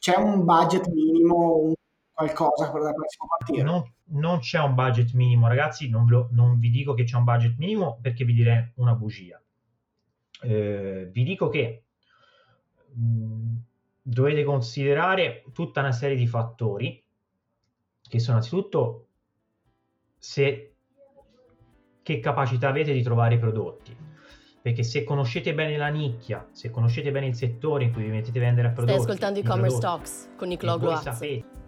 c'è un budget minimo, qualcosa per si può partire? Non, non c'è un budget minimo, ragazzi, non, lo, non, vi dico che c'è un budget minimo perché vi direi una bugia. Eh, vi dico che mm, dovete considerare tutta una serie di fattori che sono anzitutto se, che capacità avete di trovare i prodotti. Perché se conoscete bene la nicchia, se conoscete bene il settore in cui vi mettete a vendere a prodotti... Stai ascoltando e-commerce talks con Nicolò Gloazzi. sapete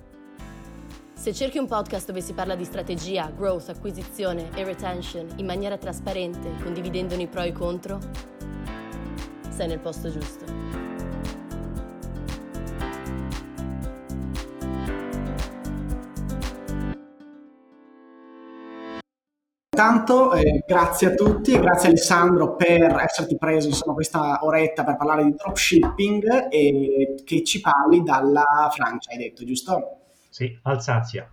se cerchi un podcast dove si parla di strategia, growth, acquisizione e retention in maniera trasparente, condividendone i pro e i contro, sei nel posto giusto. Intanto eh, grazie a tutti grazie Alessandro per esserti preso insomma, questa oretta per parlare di dropshipping e che ci parli dalla Francia, hai detto, giusto? Sì, Alsazia.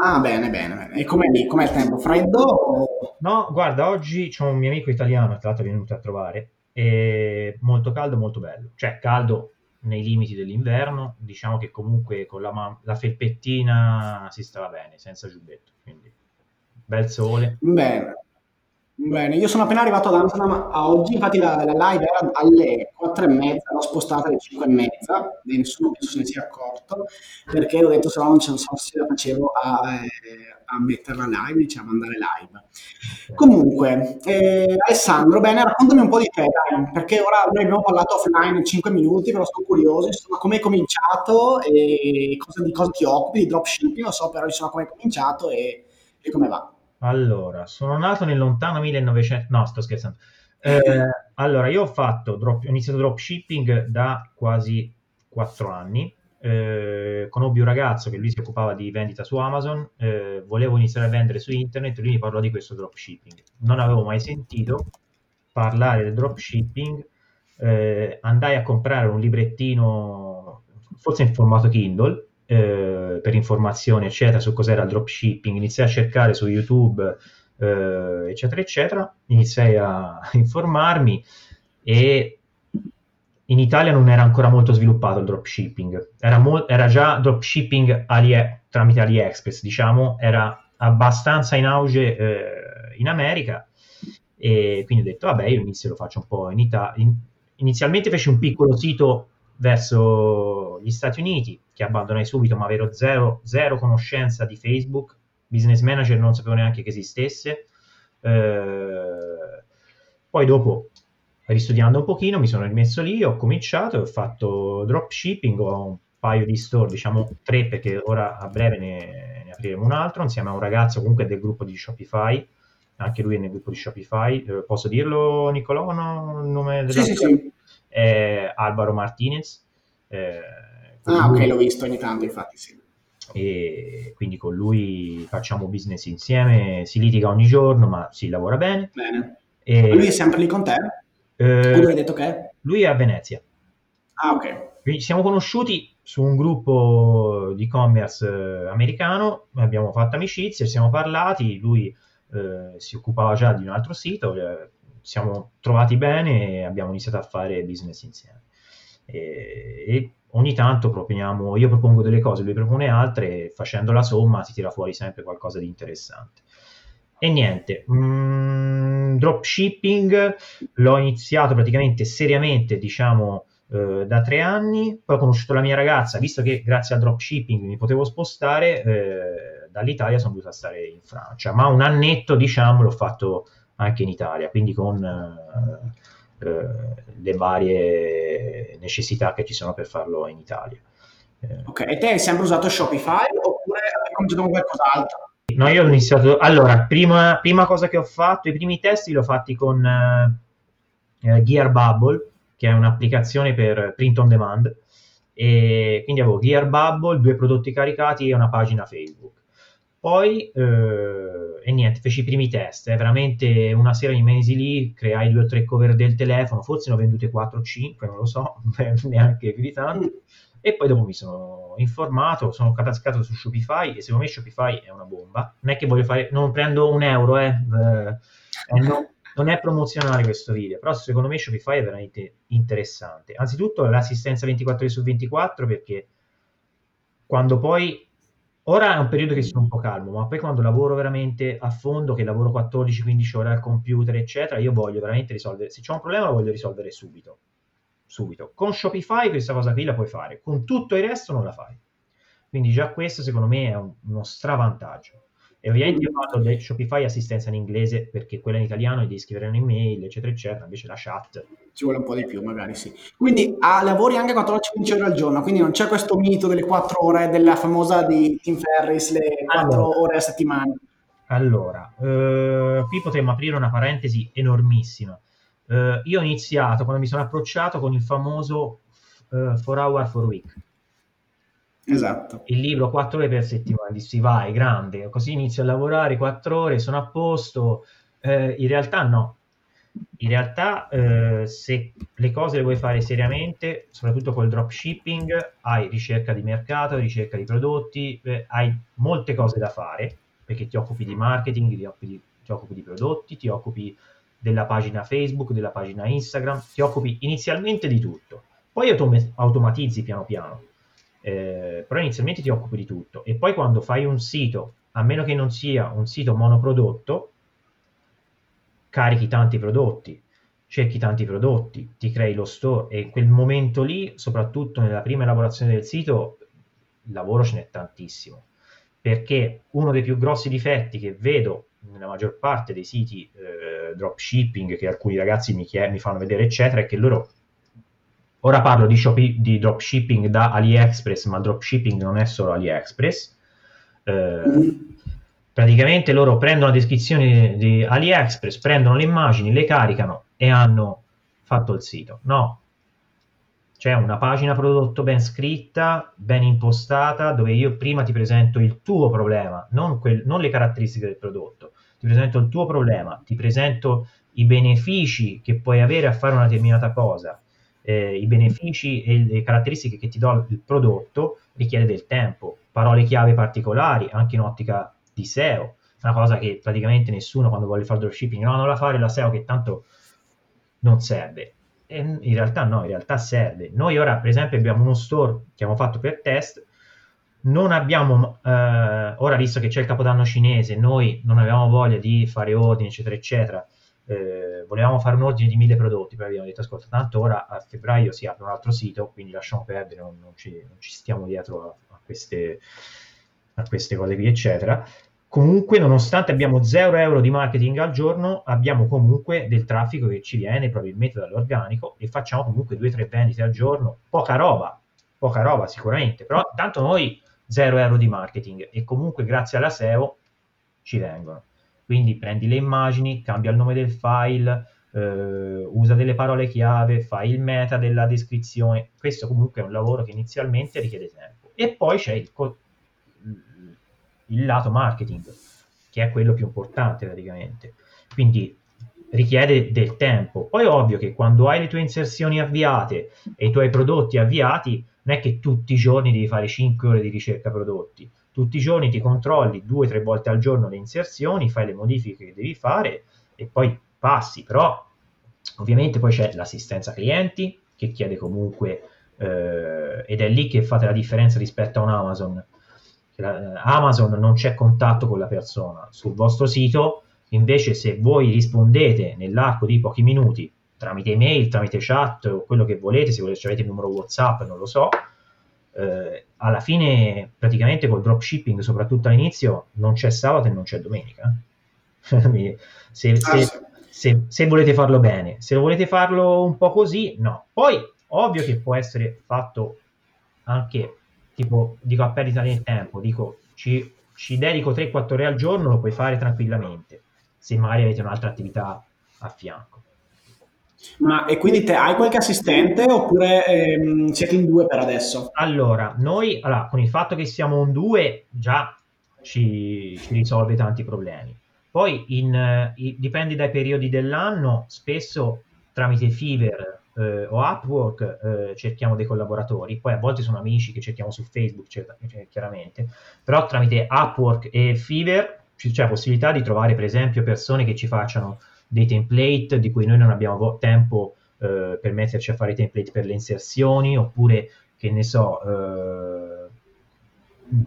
Ah, bene, bene, bene. E com'è lì? Com'è il tempo? Freddo? O... No, guarda, oggi c'è un mio amico italiano, tra l'altro è venuto a trovare, e molto caldo, molto bello. Cioè, caldo nei limiti dell'inverno, diciamo che comunque con la, man- la felpettina si stava bene, senza giubbetto, quindi bel sole. Bene. Bene, io sono appena arrivato ad Amsterdam a oggi, infatti la, la live era alle 4 e mezza, l'ho spostata alle 5 e mezza, e nessuno penso se ne sia accorto, perché ho detto se no non, ce, so se la facevo a, eh, a metterla live, diciamo, andare live. Comunque, eh, Alessandro, bene, raccontami un po' di te, dai, perché ora noi abbiamo parlato offline 5 minuti, però sono curioso, insomma, come hai cominciato e cosa, di cosa ti occupi, di dropshipping, lo so, però insomma come hai cominciato e, e come va. Allora, sono nato nel lontano 1900, no, sto scherzando. Eh, allora, io ho fatto drop, ho iniziato dropshipping da quasi 4 anni. Eh, conobbi un ragazzo che lui si occupava di vendita su Amazon, eh, volevo iniziare a vendere su internet, lui mi parlò di questo dropshipping. Non avevo mai sentito parlare del dropshipping, eh, andai a comprare un librettino, forse in formato Kindle, eh, per informazioni, eccetera, su cos'era il dropshipping, iniziai a cercare su YouTube, eh, eccetera, eccetera, iniziai a informarmi e in Italia non era ancora molto sviluppato il dropshipping, era, mo- era già dropshipping Ali- tramite AliExpress, diciamo, era abbastanza in auge eh, in America. E quindi ho detto, vabbè, io inizio lo faccio un po' in Italia. In- inizialmente feci un piccolo sito verso gli Stati Uniti, che abbandonai subito, ma avevo zero, zero conoscenza di Facebook, Business Manager non sapevo neanche che esistesse. Eh, poi dopo, ristudiando un pochino, mi sono rimesso lì, ho cominciato, ho fatto dropshipping, ho un paio di store, diciamo tre, perché ora a breve ne, ne apriremo un altro, insieme a un ragazzo comunque del gruppo di Shopify, anche lui è nel gruppo di Shopify. Eh, posso dirlo, Nicolò? No? Il nome della sì, sì, sì è Alvaro Martinez. Eh, ah, ok, l'ho visto ogni tanto, infatti, sì. E quindi con lui facciamo business insieme, si litiga ogni giorno, ma si lavora bene. Bene. E... lui è sempre lì con te? Eh, dove hai detto che? Lui è a Venezia. Ah, ok. Quindi siamo conosciuti su un gruppo di e-commerce eh, americano, abbiamo fatto amicizia, siamo parlati, lui eh, si occupava già di un altro sito, eh, siamo trovati bene e abbiamo iniziato a fare business insieme. E, e ogni tanto proponiamo, io propongo delle cose, lui propone altre, facendo la somma si tira fuori sempre qualcosa di interessante. E niente, mm, dropshipping l'ho iniziato praticamente seriamente, diciamo, eh, da tre anni, poi ho conosciuto la mia ragazza, visto che grazie al dropshipping mi potevo spostare, eh, dall'Italia sono dovuto stare in Francia, ma un annetto, diciamo, l'ho fatto anche in Italia, quindi con eh, eh, le varie necessità che ci sono per farlo in Italia. Eh, ok, e te hai sempre usato Shopify oppure hai cominciato con qualcos'altro? No, io ho iniziato. Allora, prima, prima cosa che ho fatto, i primi test li ho fatti con eh, Gear Bubble, che è un'applicazione per print on demand. E quindi avevo Gear Bubble, due prodotti caricati e una pagina Facebook. Poi, eh, e niente, feci i primi test, eh, veramente una sera di mesi lì, creai due o tre cover del telefono, forse ne ho vendute 4 o 5, non lo so, neanche più di tanto. E poi dopo mi sono informato, sono cascato su Shopify e secondo me Shopify è una bomba. Non è che voglio fare, non prendo un euro, eh, eh, no, non è promozionale questo video, però secondo me Shopify è veramente interessante. Anzitutto l'assistenza 24 ore su 24 perché quando poi Ora è un periodo che sono un po' calmo, ma poi quando lavoro veramente a fondo, che lavoro 14-15 ore al computer, eccetera, io voglio veramente risolvere. Se c'è un problema, lo voglio risolvere subito. Subito. Con Shopify questa cosa qui la puoi fare, con tutto il resto non la fai. Quindi già questo secondo me è un, uno stravantaggio. E ovviamente io parlo di Shopify assistenza in inglese perché quella in italiano devi scrivere un'email, eccetera, eccetera, invece la chat. Ci vuole un po' di più, magari sì. Quindi ah, lavori anche 14-15 ore al giorno, quindi non c'è questo mito delle 4 ore della famosa di Tim Ferris, le 4 allora, ore a settimana. Allora, eh, qui potremmo aprire una parentesi enormissima. Eh, io ho iniziato quando mi sono approcciato con il famoso 4 uh, hour for week Esatto. Il libro 4 ore per settimana, dissi vai, grande, così inizio a lavorare 4 ore, sono a posto. Eh, in realtà no. In realtà eh, se le cose le vuoi fare seriamente, soprattutto col dropshipping, hai ricerca di mercato, ricerca di prodotti, eh, hai molte cose da fare, perché ti occupi di marketing, ti occupi, ti occupi di prodotti, ti occupi della pagina Facebook, della pagina Instagram, ti occupi inizialmente di tutto. Poi autom- automatizzi piano piano eh, però inizialmente ti occupi di tutto e poi quando fai un sito, a meno che non sia un sito monoprodotto, carichi tanti prodotti, cerchi tanti prodotti, ti crei lo store e in quel momento lì, soprattutto nella prima elaborazione del sito, il lavoro ce n'è tantissimo. Perché uno dei più grossi difetti che vedo nella maggior parte dei siti eh, dropshipping che alcuni ragazzi mi, chied- mi fanno vedere, eccetera, è che loro Ora parlo di, shop- di dropshipping da AliExpress, ma dropshipping non è solo AliExpress. Eh, praticamente loro prendono la descrizione di AliExpress, prendono le immagini, le caricano e hanno fatto il sito. No, c'è una pagina prodotto ben scritta, ben impostata, dove io prima ti presento il tuo problema, non, quel, non, le caratteristiche del prodotto, ti presento il tuo problema, ti presento i benefici che puoi avere a fare una determinata cosa, eh, i benefici e le caratteristiche che ti do il prodotto richiede del tempo, parole chiave particolari, anche in ottica di SEO, una cosa che praticamente nessuno quando vuole fare dropshipping, no, non la fare la SEO che tanto non serve. E in realtà no, in realtà serve. Noi ora, per esempio, abbiamo uno store che abbiamo fatto per test, non abbiamo, eh, ora visto che c'è il capodanno cinese, noi non avevamo voglia di fare ordini, eccetera, eccetera, eh, volevamo fare un ordine di mille prodotti, poi abbiamo detto ascolta, tanto ora a febbraio si apre un altro sito, quindi lasciamo perdere, non, non, ci, non ci, stiamo dietro a, a, queste, a queste cose qui, eccetera. Comunque, nonostante abbiamo 0 euro di marketing al giorno, abbiamo comunque del traffico che ci viene probabilmente dall'organico e facciamo comunque 2-3 vendite al giorno, poca roba, poca roba sicuramente, però tanto noi 0 euro di marketing e comunque grazie alla SEO ci vengono. Quindi prendi le immagini, cambia il nome del file, eh, usa delle parole chiave, fai il meta della descrizione. Questo comunque è un lavoro che inizialmente richiede tempo. E poi c'è il, co- il lato marketing, che è quello più importante praticamente. Quindi richiede del tempo. Poi è ovvio che quando hai le tue inserzioni avviate e i tuoi prodotti avviati, non è che tutti i giorni devi fare 5 ore di ricerca prodotti tutti i giorni ti controlli due o tre volte al giorno le inserzioni, fai le modifiche che devi fare e poi passi, però ovviamente poi c'è l'assistenza clienti che chiede comunque eh, ed è lì che fate la differenza rispetto a un Amazon. Amazon non c'è contatto con la persona, sul vostro sito invece se voi rispondete nell'arco di pochi minuti tramite email, tramite chat o quello che volete, se volete, avete il numero WhatsApp, non lo so, eh, alla fine praticamente col dropshipping, soprattutto all'inizio, non c'è sabato e non c'è domenica. se, se, ah, se, se, volete farlo bene, se volete farlo un po' così, no. Poi, ovvio che può essere fatto anche, tipo, dico a perdita di tempo, dico, ci, ci dedico 3-4 ore al giorno, lo puoi fare tranquillamente, se magari avete un'altra attività a fianco. Ma e quindi te hai qualche assistente oppure ehm, siete in due per adesso? Allora, noi allora, con il fatto che siamo un due già ci, ci risolve tanti problemi. Poi in, eh, dipende dai periodi dell'anno, spesso tramite Fiverr eh, o Upwork eh, cerchiamo dei collaboratori, poi a volte sono amici che cerchiamo su Facebook, cer- chiaramente, però tramite Upwork e Fiverr c'è la possibilità di trovare per esempio persone che ci facciano dei template di cui noi non abbiamo tempo eh, per metterci a fare i template per le inserzioni, oppure che ne so, eh,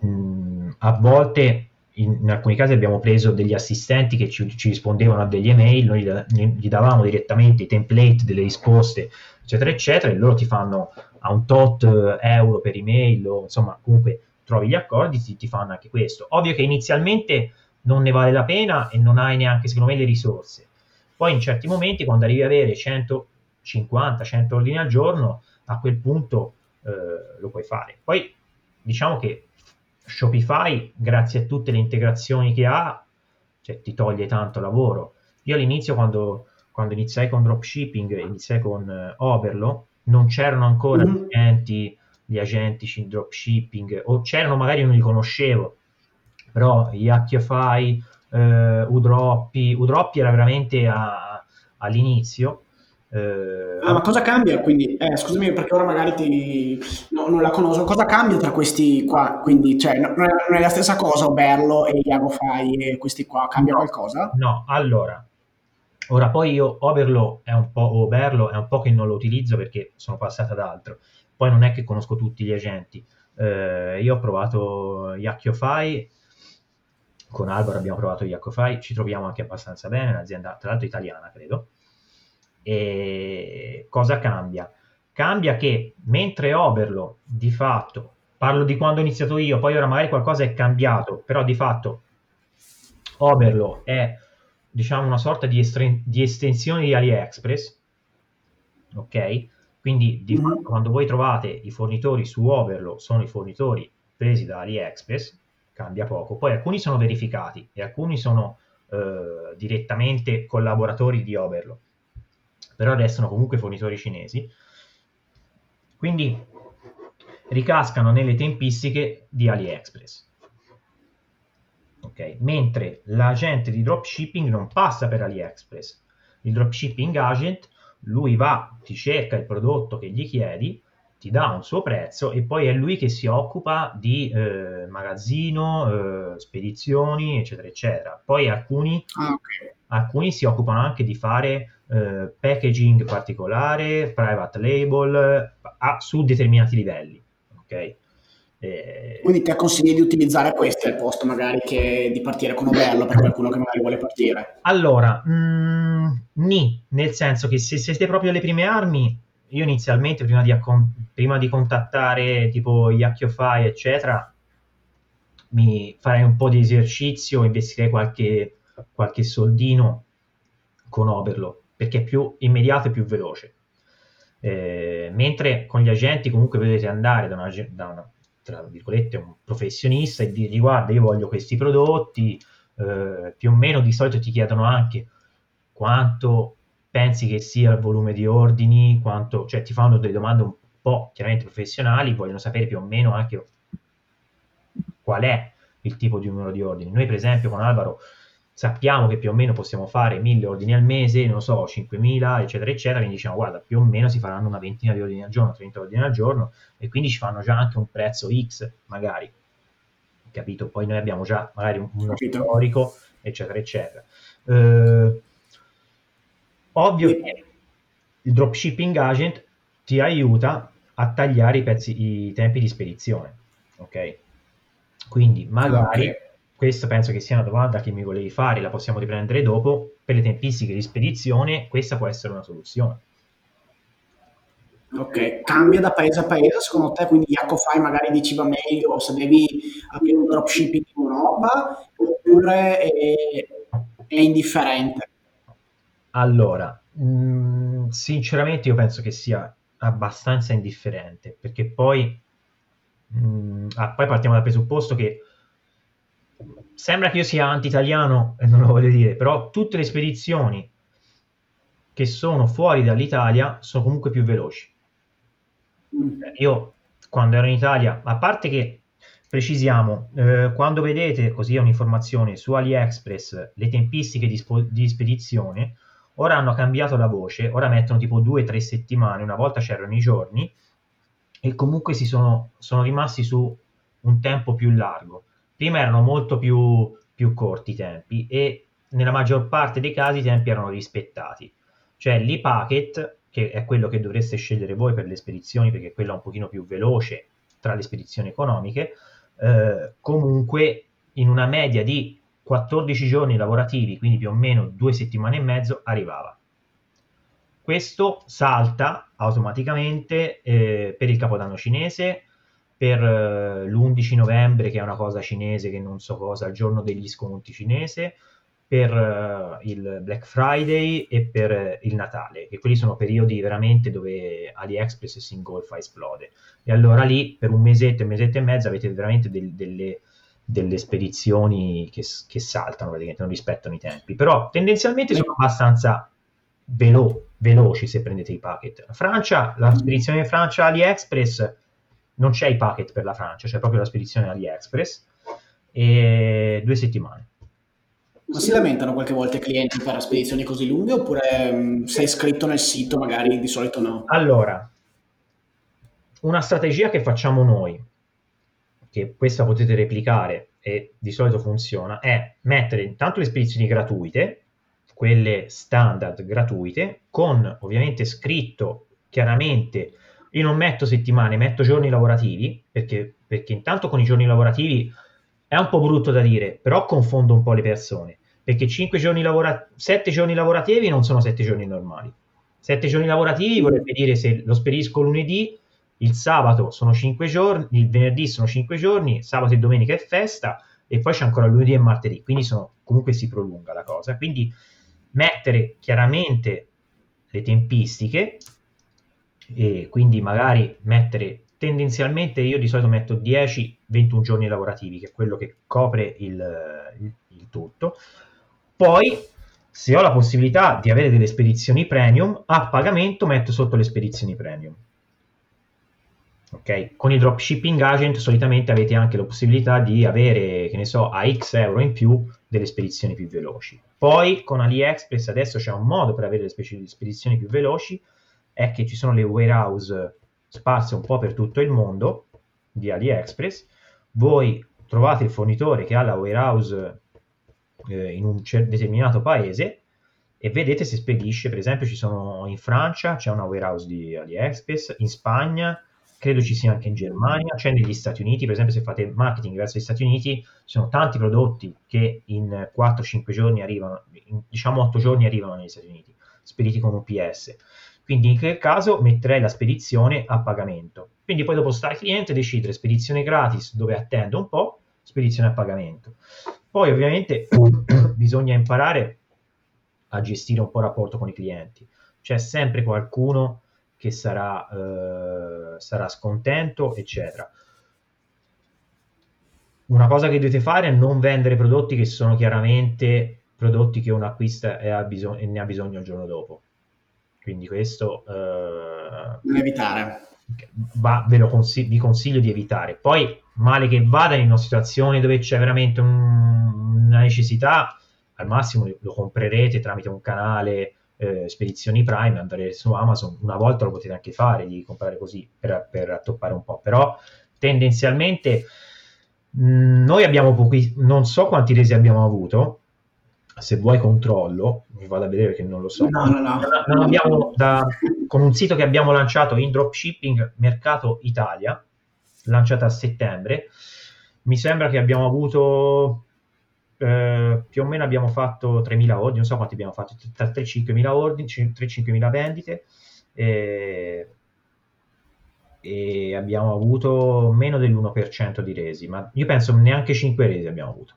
mh, a volte in, in, alcuni casi abbiamo preso degli assistenti che ci, ci rispondevano a degli email, noi gli, gli, davamo direttamente i template delle risposte, eccetera, eccetera, e loro ti fanno a un tot euro per email, o insomma, comunque trovi gli accordi, ti, ti fanno anche questo. Ovvio che inizialmente non ne vale la pena e non hai neanche, secondo me, le risorse. Poi in certi momenti, quando arrivi ad avere 150, 100 ordini al giorno, a quel punto eh, lo puoi fare. Poi diciamo che Shopify, grazie a tutte le integrazioni che ha, cioè, ti toglie tanto lavoro. Io all'inizio, quando, quando iniziai con dropshipping, iniziai con uh, Overlo, non c'erano ancora gli agenti, gli agenti in dropshipping, o c'erano magari non li conoscevo, però Yakify, uh, Udroppi, Udroppi era veramente a, all'inizio, eh, ah, ma cosa cambia quindi? Eh, scusami perché ora magari ti... no, non la conosco. Cosa cambia tra questi qua? Quindi, cioè, non, è, non è la stessa cosa Oberlo e Iago Fai e questi qua? Cambia qualcosa? No, allora. Ora poi io Oberlo è un po', Oberlo è un po' che non lo utilizzo perché sono passato ad altro. Poi non è che conosco tutti gli agenti. Eh, io ho provato Yakofai, con Alvaro abbiamo provato Yakofai, ci troviamo anche abbastanza bene, un'azienda tra l'altro italiana credo e cosa cambia? Cambia che mentre Oberlo di fatto, parlo di quando ho iniziato io, poi ora magari qualcosa è cambiato, però di fatto Oberlo è diciamo una sorta di, estre- di estensione di AliExpress, ok? Quindi di mm-hmm. fatto quando voi trovate i fornitori su Overlo sono i fornitori presi da AliExpress, cambia poco. Poi alcuni sono verificati e alcuni sono eh, direttamente collaboratori di Overlo però restano comunque fornitori cinesi. Quindi ricascano nelle tempistiche di AliExpress. Okay? Mentre l'agente di dropshipping non passa per AliExpress. Il dropshipping agent, lui va, ti cerca il prodotto che gli chiedi, ti dà un suo prezzo e poi è lui che si occupa di eh, magazzino, eh, spedizioni, eccetera, eccetera. Poi alcuni, ah, okay. alcuni si occupano anche di fare eh, packaging particolare, private label, a, su determinati livelli. Okay? Eh, Quindi ti consigli di utilizzare questi al posto magari che di partire con Oberlo per qualcuno che magari vuole partire? Allora, mm, ni, nel senso che se siete proprio alle prime armi, io inizialmente prima di, accon- prima di contattare tipo Yakofai eccetera, mi farei un po' di esercizio, investirei qualche, qualche soldino con Oberlo perché è più immediato e più veloce. Eh, mentre con gli agenti comunque potete andare da, una, da una, tra virgolette, un professionista e dirgli guarda io voglio questi prodotti, eh, più o meno di solito ti chiedono anche quanto pensi che sia il volume di ordini, quanto, cioè ti fanno delle domande un po' chiaramente professionali, vogliono sapere più o meno anche qual è il tipo di numero di ordini. Noi per esempio con Alvaro sappiamo che più o meno possiamo fare 1000 ordini al mese, non so, 5000, eccetera, eccetera, quindi diciamo, guarda, più o meno si faranno una ventina di ordini al giorno, 30 ordini al giorno, e quindi ci fanno già anche un prezzo X, magari, capito? Poi noi abbiamo già magari un, uno storico, eccetera, eccetera. Eh, ovvio che il dropshipping agent ti aiuta a tagliare i, pezzi, i tempi di spedizione, ok? Quindi magari... Okay questa penso che sia una domanda che mi volevi fare, la possiamo riprendere dopo. Per le tempistiche di spedizione, questa può essere una soluzione. Ok, cambia da paese a paese secondo te? Quindi Yakofai magari dici va meglio se devi aprire un dropshipping in Europa oppure è, è indifferente? Allora, mh, mm, sinceramente io penso che sia abbastanza indifferente perché poi, mh, mm, ah, poi partiamo dal presupposto che sembra che io sia anti-italiano e non lo voglio dire, però tutte le spedizioni che sono fuori dall'Italia sono comunque più veloci. Mm. Io quando ero in Italia, a parte che precisiamo, eh, quando vedete, così è un'informazione, su AliExpress le tempistiche di, spo- di, spedizione, ora hanno cambiato la voce, ora mettono tipo due o tre settimane, una volta c'erano i giorni, e comunque si sono, sono rimasti su un tempo più largo prima erano molto più, più corti i tempi e nella maggior parte dei casi i tempi erano rispettati. Cioè l'e-packet, che è quello che dovreste scegliere voi per le spedizioni, perché è quello un pochino più veloce tra le spedizioni economiche, eh, comunque in una media di 14 giorni lavorativi, quindi più o meno due settimane e mezzo, arrivava. Questo salta automaticamente eh, per il Capodanno cinese, per eh, l'11 novembre, che è una cosa cinese che non so cosa, il giorno degli sconti cinese, per uh, il Black Friday e per uh, il Natale, che quelli sono periodi veramente dove AliExpress si ingolfa esplode. E allora lì per un mesetto, un mesetto e mezzo avete veramente del, delle, delle, spedizioni che, che, saltano, praticamente non rispettano i tempi. Però tendenzialmente sono abbastanza velo- veloci se prendete i packet. La Francia, la spedizione in Francia AliExpress, non c'è i packet per la Francia, c'è proprio la spedizione AliExpress, e due settimane ma si lamentano qualche volta i clienti per spedizioni così lunghe oppure mh, sei iscritto nel sito magari di solito no? Allora, una strategia che facciamo noi, che questa potete replicare e di solito funziona, è mettere intanto le spedizioni gratuite, quelle standard gratuite, con ovviamente scritto chiaramente, io non metto settimane, metto giorni lavorativi, perché, perché intanto con i giorni lavorativi è un po' brutto da dire, però confondo un po' le persone perché 5 giorni lavora- 7 giorni lavorativi non sono 7 giorni normali. 7 giorni lavorativi vorrebbe dire se lo spedisco lunedì, il sabato sono 5 giorni, il venerdì sono 5 giorni, sabato e domenica è festa e poi c'è ancora lunedì e martedì, quindi sono, comunque si prolunga la cosa. Quindi mettere chiaramente le tempistiche e quindi magari mettere tendenzialmente io di solito metto 10-21 giorni lavorativi, che è quello che copre il, il, tutto poi, se ho la possibilità di avere delle spedizioni premium, a pagamento metto sotto le spedizioni premium. Ok? Con i dropshipping agent solitamente avete anche la possibilità di avere, che ne so, a X euro in più delle spedizioni più veloci. Poi con AliExpress adesso c'è un modo per avere le spedizioni più veloci, è che ci sono le warehouse sparse un po' per tutto il mondo di AliExpress. Voi trovate il fornitore che ha la warehouse eh, in un cer- determinato paese e vedete se spedisce, per esempio ci sono in Francia, c'è una warehouse di AliExpress, in Spagna, credo ci sia anche in Germania, c'è negli Stati Uniti, per esempio se fate marketing verso gli Stati Uniti, ci sono tanti prodotti che in 4-5 giorni arrivano, in, diciamo 8 giorni arrivano negli Stati Uniti, spediti con UPS. Quindi in quel caso metterei la spedizione a pagamento. Quindi poi dopo sta il cliente decidere spedizione gratis dove attendo un po', spedizione a pagamento. Poi ovviamente bisogna imparare a gestire un po' il rapporto con i clienti. C'è sempre qualcuno che sarà, eh, sarà scontento, eccetera. Una cosa che dovete fare è non vendere prodotti che sono chiaramente prodotti che uno acquista e, ha bisog- e ne ha bisogno il giorno dopo. Quindi questo... Eh, evitare. Va, ve lo consig- vi consiglio di evitare. Poi male che vada in una situazione dove c'è veramente un, una necessità, al massimo lo comprerete tramite un canale eh, Spedizioni Prime, andrete su Amazon, una volta lo potete anche fare di comprare così per, per attoppare un po', però tendenzialmente mh, noi abbiamo pochi, non so quanti resi abbiamo avuto, se vuoi controllo, mi vado a vedere che non lo so. No, no, no. Non abbiamo da, con un sito che abbiamo lanciato in dropshipping Mercato Italia, lanciata a settembre. Mi sembra che abbiamo avuto eh, più o meno abbiamo fatto 3.000 ordini, non so quanti abbiamo fatto, tra 3-5.000 ordini, 3-5.000 vendite e, e, abbiamo avuto meno dell'1% di resi, ma io penso neanche 5 resi abbiamo avuto.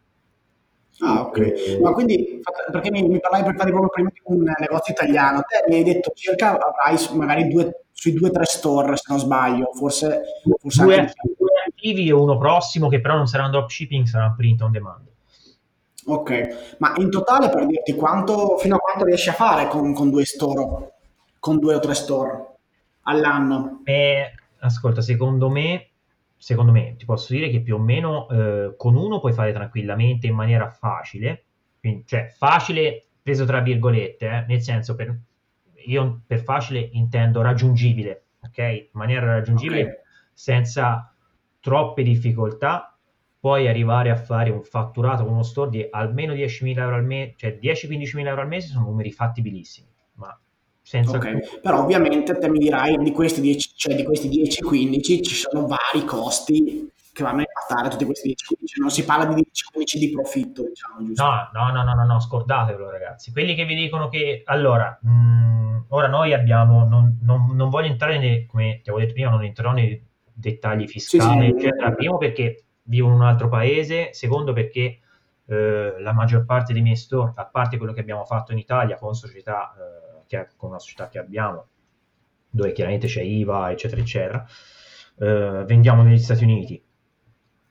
Ah, ok. E... Ma quindi, perché mi, mi parlavi per fare proprio prima di un negozio italiano, te mi hai detto circa avrai magari due, sui due o tre store, se non sbaglio, forse... forse due, anche... due attivi e uno prossimo che però non saranno dropshipping, saranno print on demand. Ok, ma in totale per dirti quanto, fino a quanto riesci a fare con, con due store, con due o tre store all'anno? Eh, ascolta, secondo me secondo me ti posso dire che più o meno eh, con uno puoi fare tranquillamente in maniera facile, quindi, cioè facile preso tra virgolette, eh, nel senso per, io per facile intendo raggiungibile, ok? In maniera raggiungibile okay. senza troppe difficoltà puoi arrivare a fare un fatturato con uno store di almeno 10.000 euro al mese, cioè 10-15.000 euro al mese sono numeri fattibilissimi, ma senza... Ok, però ovviamente te mi dirai di questi 10, cioè di questi 10-15 ci sono vari costi che vanno a impattare tutti questi 10-15, non si parla di 10-15 di profitto, diciamo, giusto? No, no, no, no, no, no, scordatevelo ragazzi. Quelli che vi dicono che, allora, mm, ora noi abbiamo, non, non, non voglio entrare, nei, come ti avevo detto prima, non entrerò nei dettagli fiscali, eccetera, primo perché vivo in un altro paese, secondo perché eh, la maggior parte dei miei store, a parte quello che abbiamo fatto in Italia con società, eh, che, con una società che abbiamo, dove chiaramente c'è IVA, eccetera, eccetera, eh, vendiamo negli Stati Uniti.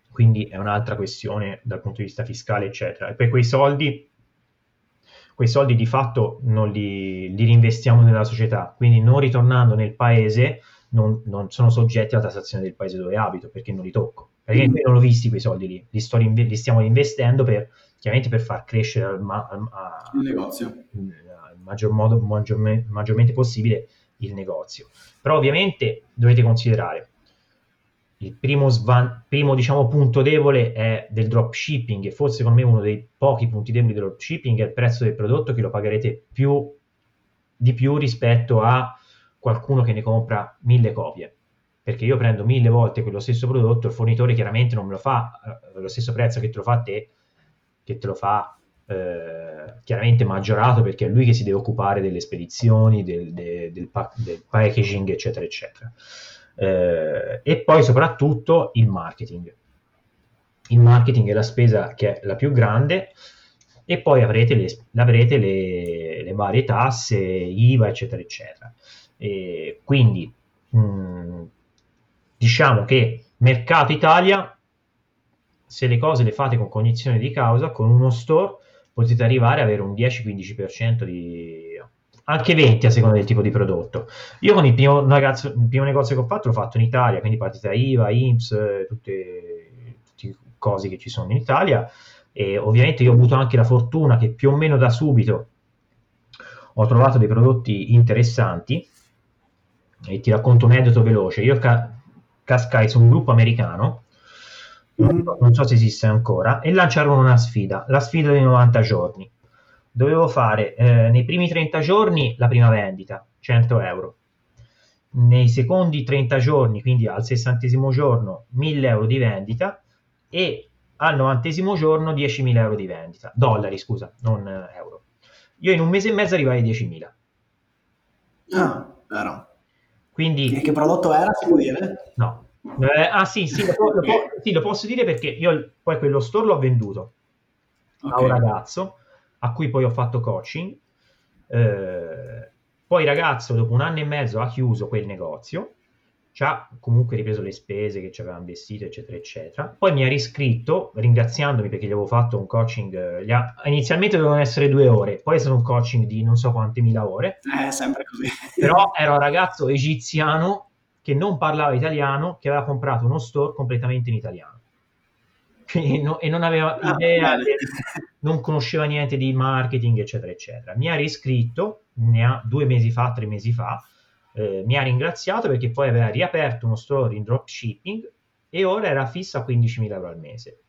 Quindi è un'altra questione dal punto di vista fiscale, eccetera. E per quei soldi, quei soldi di fatto non li, li reinvestiamo nella società, quindi non ritornando nel paese non, non sono soggetti alla tassazione del paese dove abito perché non li tocco perché mm. non l'ho visti quei soldi lì, li, sto, li stiamo investendo per, chiaramente per far crescere al, ma, a, il negozio al maggior modo, maggiorme, maggiormente possibile il negozio. Però ovviamente dovete considerare il primo, svan- primo diciamo, punto debole è del dropshipping e forse secondo me uno dei pochi punti deboli del dropshipping è il prezzo del prodotto che lo pagherete più, di più rispetto a qualcuno che ne compra mille copie perché io prendo mille volte quello stesso prodotto, il fornitore chiaramente non me lo fa eh, lo stesso prezzo che te lo fa a te, che te lo fa eh, chiaramente maggiorato perché è lui che si deve occupare delle spedizioni, del, del, del, del packaging, eccetera, eccetera. Eh, e poi soprattutto il marketing. Il marketing è la spesa che è la più grande e poi avrete le, avrete le, le varie tasse, IVA, eccetera, eccetera. E quindi mh, mm, diciamo che mercato Italia, se le cose le fate con cognizione di causa, con uno store potete arrivare ad avere un 10-15% di anche 20 a seconda del tipo di prodotto. Io con il primo, ragazzo, il primo negozio che ho fatto l'ho fatto in Italia, quindi partita IVA, IMSS, tutte, tutte cose che ci sono in Italia e ovviamente io ho avuto anche la fortuna che più o meno da subito ho trovato dei prodotti interessanti e ti racconto un aneddoto veloce. Io ca- cascai su un gruppo americano, non so se esiste ancora, e lanciarono una sfida, la sfida dei 90 giorni. Dovevo fare eh, nei primi 30 giorni la prima vendita, 100 euro. Nei secondi 30 giorni, quindi al sessantesimo giorno, 1000 euro di vendita e al novantesimo giorno 10.000 euro di vendita, dollari scusa, non euro. Io in un mese e mezzo arrivai a 10.000. Ah, vero. Quindi, e che prodotto era, si può dire? No. Eh, ah sì, sì lo, lo, sì, lo, posso dire perché io poi quello store l'ho venduto okay. a un ragazzo a cui poi ho fatto coaching. Eh, poi il ragazzo dopo un anno e mezzo ha chiuso quel negozio, ci ha comunque ripreso le spese che ci aveva investito, eccetera, eccetera. Poi mi ha riscritto ringraziandomi perché gli avevo fatto un coaching. Eh, ha, inizialmente dovevano essere due ore, poi è stato un coaching di non so quante mila ore. Eh, sempre così. Però era un ragazzo egiziano che non parlava italiano, che aveva comprato uno store completamente in italiano. No, e non aveva ah, idea, del, non conosceva niente di marketing, eccetera, eccetera. Mi ha riscritto, ne ha due mesi fa, tre mesi fa, eh, mi ha ringraziato perché poi aveva riaperto uno store in dropshipping e ora era fissa a 15.000 euro al mese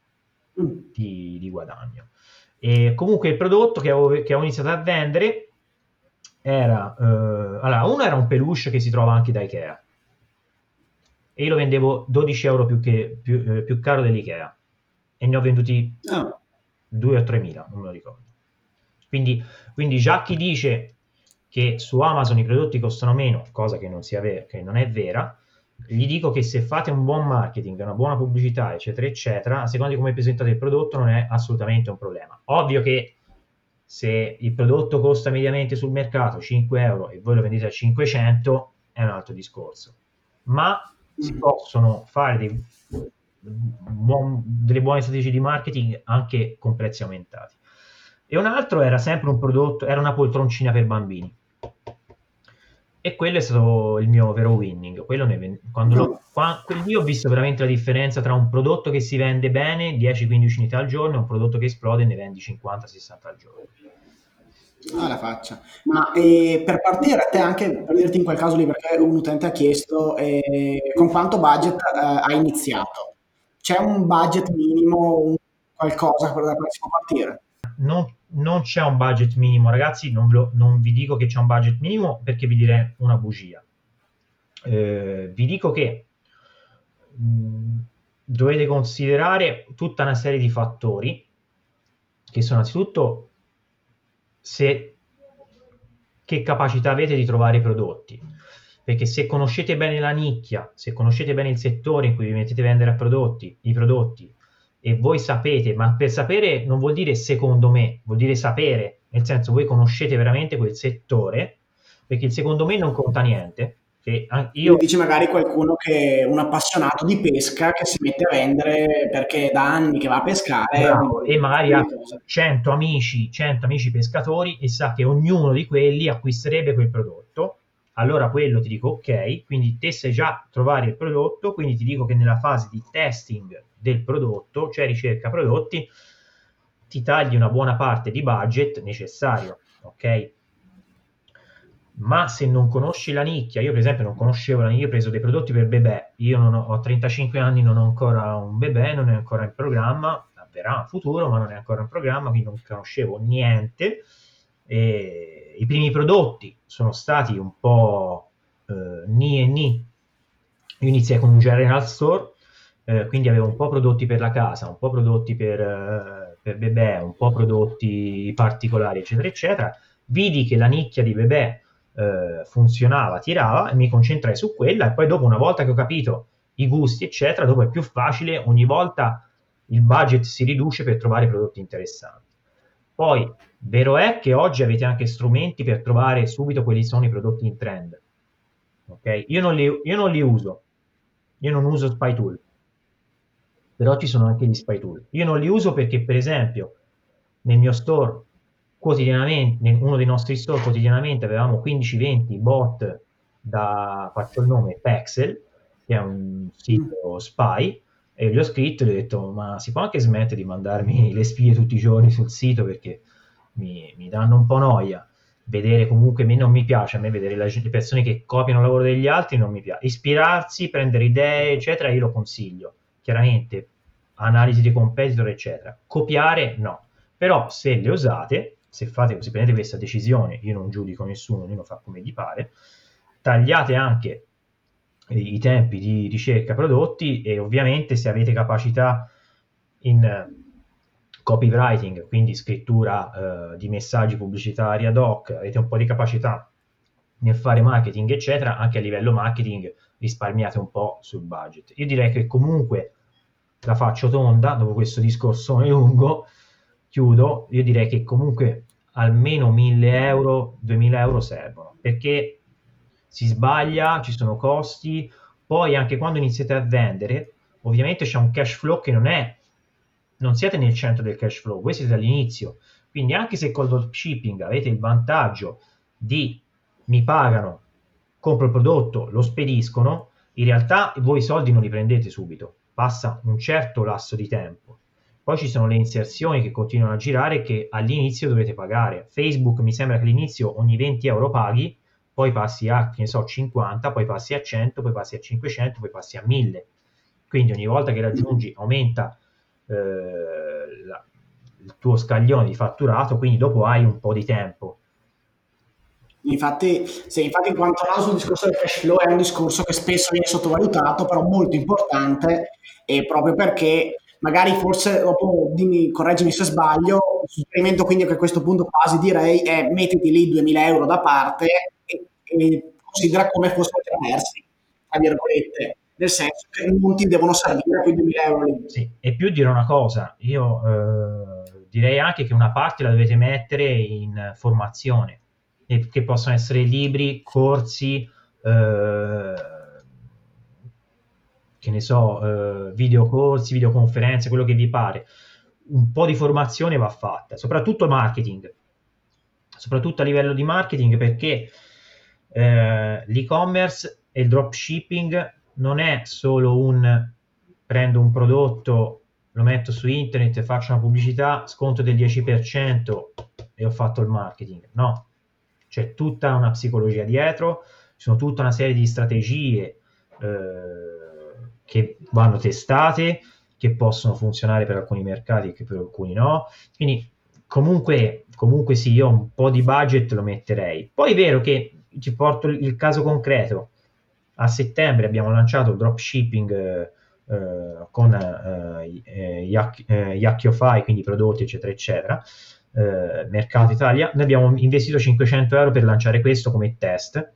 mm. di, di, guadagno. E comunque il prodotto che ho, che ho iniziato a vendere era, eh, allora, uno era un peluche che si trova anche da Ikea e io lo vendevo 12 euro più, che, più, eh, più caro dell'Ikea e ne ho venduti oh. 2 o 3 mila, non me lo ricordo. Quindi, quindi già chi dice che su Amazon i prodotti costano meno, cosa che non, ver- che non è vera, gli dico che se fate un buon marketing, una buona pubblicità, eccetera, eccetera, a seconda di come presentate il prodotto non è assolutamente un problema. Ovvio che se il prodotto costa mediamente sul mercato 5 euro e voi lo vendete a 500 è un altro discorso. Ma si mm. possono fare dei, buon, delle buone strategie di marketing anche con prezzi aumentati. E un altro era sempre un prodotto, era una poltroncina per bambini e quello è stato il mio vero winning. Quello ne, quando lo, quando, lì ho visto veramente la differenza tra un prodotto che si vende bene, 10-15 unità al giorno, e un prodotto che esplode e ne vendi 50-60 al giorno. Ah, la faccia. Ma eh, per partire a te anche, per dirti in quel caso lì, perché un utente ha chiesto eh, con quanto budget eh, hai iniziato? C'è un budget minimo qualcosa per da cui si può partire? Non, non, c'è un budget minimo, ragazzi, non, lo, non, vi dico che c'è un budget minimo perché vi direi una bugia. Eh, vi dico che mm, dovete considerare tutta una serie di fattori che sono anzitutto se, che capacità avete di trovare i prodotti. Perché se conoscete bene la nicchia, se conoscete bene il settore in cui vi mettete a vendere a prodotti, i prodotti, e voi sapete, ma per sapere non vuol dire secondo me, vuol dire sapere, nel senso voi conoscete veramente quel settore, perché il secondo me non conta niente, che io... Dici magari qualcuno che è un appassionato di pesca che si mette a vendere perché da anni che va a pescare Bravo, e magari ha 100 amici, 100 amici pescatori e sa che ognuno di quelli acquisterebbe quel prodotto. Allora quello ti dico ok, quindi te sai già trovare il prodotto, quindi ti dico che nella fase di testing del prodotto, cioè ricerca prodotti, ti tagli una buona parte di budget necessario, ok? ma se non conosci la nicchia, io per esempio non conoscevo la nicchia, io ho preso dei prodotti per bebè, io ho, ho, 35 anni, non ho ancora un bebè, non è ancora in programma, avverrà in futuro, ma non è ancora in programma, quindi non conoscevo niente. E I primi prodotti sono stati un po' eh, ni e ni. Io iniziai con un general store, eh, quindi avevo un po' prodotti per la casa, un po' prodotti per, eh, per bebè, un po' prodotti particolari, eccetera, eccetera. Vidi che la nicchia di bebè eh, funzionava, tirava e mi concentrai su quella e poi dopo una volta che ho capito i gusti eccetera, dopo è più facile, ogni volta il budget si riduce per trovare prodotti interessanti. Poi, vero è che oggi avete anche strumenti per trovare subito quelli sono i prodotti in trend. Ok? Io non li, io non li uso, io non uso Spy Tool, però ci sono anche gli Spy Tool. Io non li uso perché, per esempio, nel mio store quotidianamente, in uno dei nostri store quotidianamente avevamo 15-20 bot da, faccio il nome, Pexel, che è un sito spy, e gli ho scritto e gli ho detto, ma si può anche smettere di mandarmi le spie tutti i giorni sul sito perché mi, mi danno un po' noia. Vedere comunque, non mi piace a me vedere la, le persone che copiano il lavoro degli altri, non mi piace. Ispirarsi, prendere idee, eccetera, io lo consiglio. Chiaramente, analisi di competitor, eccetera. Copiare, no. Però se le usate, se, fate, se prendete questa decisione, io non giudico nessuno, ognuno fa come gli pare, tagliate anche i tempi di ricerca prodotti e ovviamente se avete capacità in copywriting, quindi scrittura eh, di messaggi pubblicitari ad hoc, avete un po' di capacità nel fare marketing, eccetera, anche a livello marketing risparmiate un po' sul budget. Io direi che comunque la faccio tonda dopo questo discorso lungo chiudo, io direi che comunque almeno 1000 euro, 2000 euro servono, perché si sbaglia, ci sono costi, poi anche quando iniziate a vendere, ovviamente c'è un cash flow che non è, non siete nel centro del cash flow, voi siete all'inizio, quindi anche se col dropshipping avete il vantaggio di mi pagano, compro il prodotto, lo spediscono, in realtà voi i soldi non li prendete subito, passa un certo lasso di tempo poi ci sono le inserzioni che continuano a girare che all'inizio dovete pagare. Facebook mi sembra che all'inizio ogni 20 euro paghi, poi passi a, che ne so, 50, poi passi a 100, poi passi a 500, poi passi a 1000. Quindi ogni volta che raggiungi aumenta eh, la, il tuo scaglione di fatturato, quindi dopo hai un po' di tempo. Infatti, sì, infatti in quanto a sul discorso del cash flow è un discorso che spesso viene sottovalutato, però molto importante, e proprio perché magari forse dopo dimmi, correggimi se sbaglio, il suggerimento quindi a questo punto quasi direi è mettiti lì 2000 euro da parte e, e considera come fossero traversi, tra virgolette, nel senso che non ti devono servire quei 2000 euro lì. Sì, e più dire una cosa, io eh, direi anche che una parte la dovete mettere in formazione, che possono essere libri, corsi, eh, che ne so, eh, videocorsi, videoconferenze, quello che vi pare. Un po' di formazione va fatta, soprattutto marketing, soprattutto a livello di marketing perché eh, l'e-commerce e il dropshipping non è solo un prendo un prodotto, lo metto su internet, faccio una pubblicità, sconto del 10% e ho fatto il marketing. No, c'è tutta una psicologia dietro, ci sono tutta una serie di strategie. Eh, che vanno testate, che possono funzionare per alcuni mercati e per alcuni no. Quindi comunque, comunque sì, io un po' di budget lo metterei. Poi è vero che ci porto il caso concreto. A settembre abbiamo lanciato il dropshipping eh, eh con eh, eh, Yakkiofy, quindi prodotti eccetera eccetera, eh, mercato Italia. Noi abbiamo investito 500 euro per lanciare questo come test.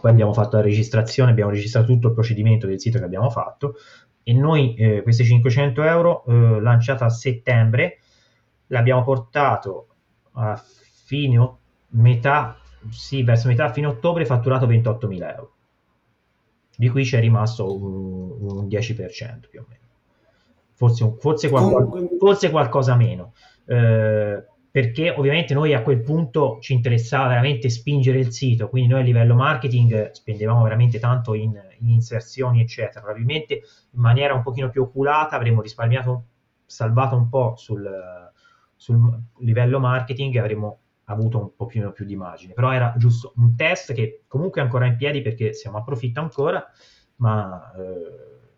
Poi abbiamo fatto la registrazione, abbiamo registrato tutto il procedimento del sito che abbiamo fatto e noi eh, questi 500 euro eh, lanciato a settembre l'abbiamo portato a fine metà, sì, verso metà fine ottobre fatturato 28.000 euro di cui c'è rimasto un, un 10% più o meno forse, forse, qualcosa, forse qualcosa meno eh, perché ovviamente noi a quel punto ci interessava veramente spingere il sito, quindi noi a livello marketing spendevamo veramente tanto in, in inserzioni, eccetera. Probabilmente in maniera un pochino più oculata avremmo risparmiato, salvato un po' sul, sul livello marketing e avremmo avuto un pochino più di margine. Però era giusto un test che comunque è ancora in piedi perché siamo a profitto ancora, ma eh,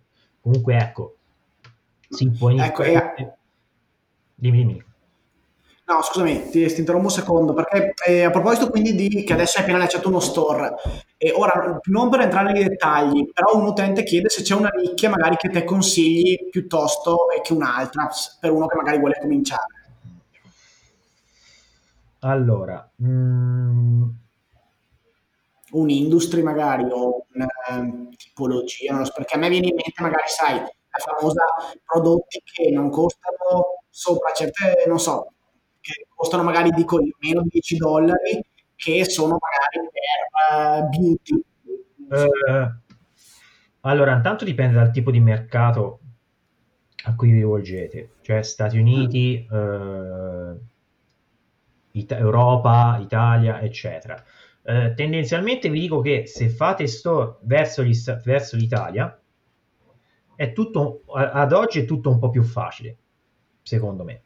comunque ecco, si può iniziare... Ecco, e... Dimmi, dimmi. No, scusami, ti, ti, interrompo un secondo, perché eh, a proposito quindi di che adesso hai appena lanciato uno store, e ora non per entrare nei dettagli, però un utente chiede se c'è una nicchia magari che te consigli piuttosto che un'altra, per uno che magari vuole cominciare. Allora, mm... un'industria magari o una um, tipologia, non lo so, perché a me viene in mente magari, sai, la famosa prodotti che non costano sopra certe, non so, costano magari dico meno di 10 dollari che sono magari per uh, beauty. Uh, allora, intanto dipende dal tipo di mercato a cui vi rivolgete, cioè Stati Uniti, uh, It- Europa, Italia, eccetera. Tendenzialmente vi dico che se fate store verso, gli, verso l'Italia, è tutto, ad oggi è tutto un po' più facile, secondo me.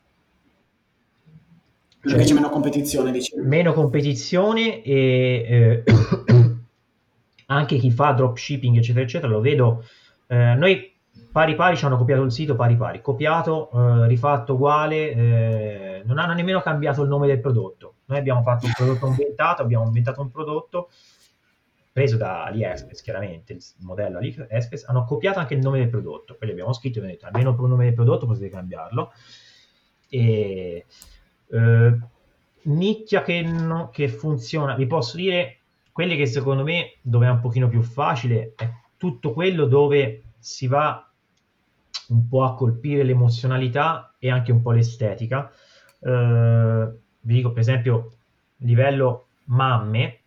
Cioè, c'è meno competizione, diciamo. Meno competizione e eh, anche chi fa dropshipping, eccetera, eccetera, lo vedo. Eh, noi pari pari ci hanno copiato il sito pari pari, copiato, eh, rifatto uguale, eh, non hanno nemmeno cambiato il nome del prodotto. Noi abbiamo fatto un prodotto inventato, abbiamo inventato un prodotto preso da AliExpress, chiaramente il modello AliExpress, hanno copiato anche il nome del prodotto. Poi gli abbiamo scritto e abbiamo detto almeno per il nome del prodotto potete cambiarlo. E eh, nicchia che, no, che funziona, vi posso dire quelle che secondo me dove è un pochino più facile è tutto quello dove si va un po' a colpire l'emozionalità e anche un po' l'estetica. Eh, vi dico per esempio livello mamme,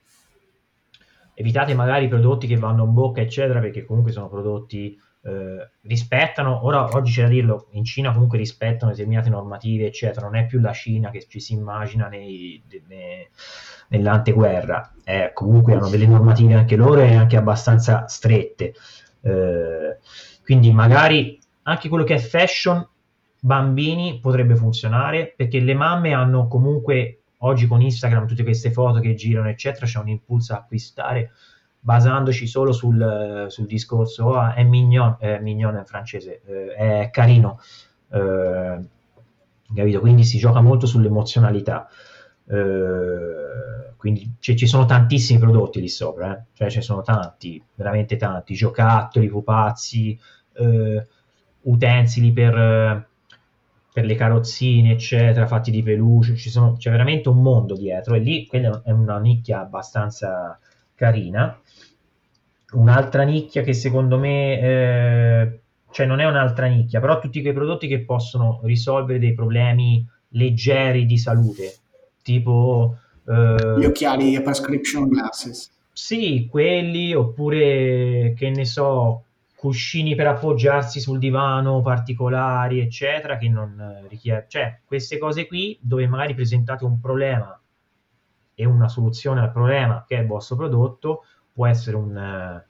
evitate magari i prodotti che vanno in bocca, eccetera, perché comunque sono prodotti eh, rispettano, ora oggi c'è da dirlo, in Cina comunque rispettano determinate normative, eccetera, non è più la Cina che ci si immagina nei, nei, nell'anteguerra, eh, comunque hanno delle normative anche loro e anche abbastanza strette, eh, quindi magari anche quello che è fashion bambini potrebbe funzionare perché le mamme hanno comunque oggi con Instagram tutte queste foto che girano eccetera c'è un impulso a acquistare basandoci solo sul, sul discorso oh, è mignon, è mignon in francese, eh, è carino, eh, capito? Quindi si gioca molto sull'emozionalità. Eh, quindi c- ci sono tantissimi prodotti lì sopra, eh? cioè ce sono tanti, veramente tanti, giocattoli, pupazzi, eh, utensili per, per le carrozzine, eccetera, fatti di peluche, ci sono, c'è veramente un mondo dietro e lì quella è una nicchia abbastanza carina. Un'altra nicchia che secondo me, eh, cioè non è un'altra nicchia, però tutti quei prodotti che possono risolvere dei problemi leggeri di salute, tipo... Eh, Gli occhiali e prescription glasses. Sì, quelli, oppure, che ne so, cuscini per appoggiarsi sul divano particolari, eccetera, che non richiedono... Cioè, queste cose qui, dove magari presentate un problema e una soluzione al problema che è il vostro prodotto può essere un, eh,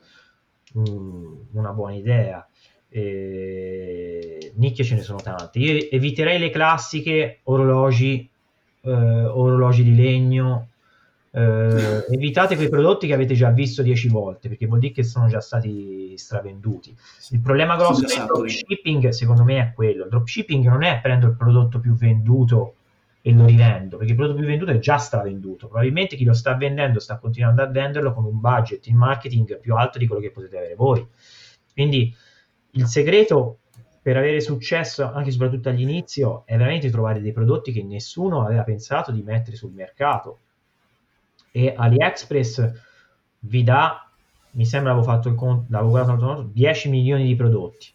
un, una buona idea. E... Nicchie ce ne sono tante. Io eviterei le classiche orologi, eh, orologi di legno, eh, evitate quei prodotti che avete già visto 10 volte perché vuol dire che sono già stati stravenduti. Il problema grosso del dropshipping secondo me è quello. Il dropshipping non è prendo il prodotto più venduto e lo rivendo perché il prodotto più venduto è già stravenduto. Probabilmente chi lo sta vendendo sta continuando a venderlo con un budget in marketing più alto di quello che potete avere voi. Quindi il segreto per avere successo anche soprattutto all'inizio è veramente trovare dei prodotti che nessuno aveva pensato di mettere sul mercato e AliExpress vi dà, mi sembra avevo fatto il conto, l'avevo guardato 10 milioni di prodotti.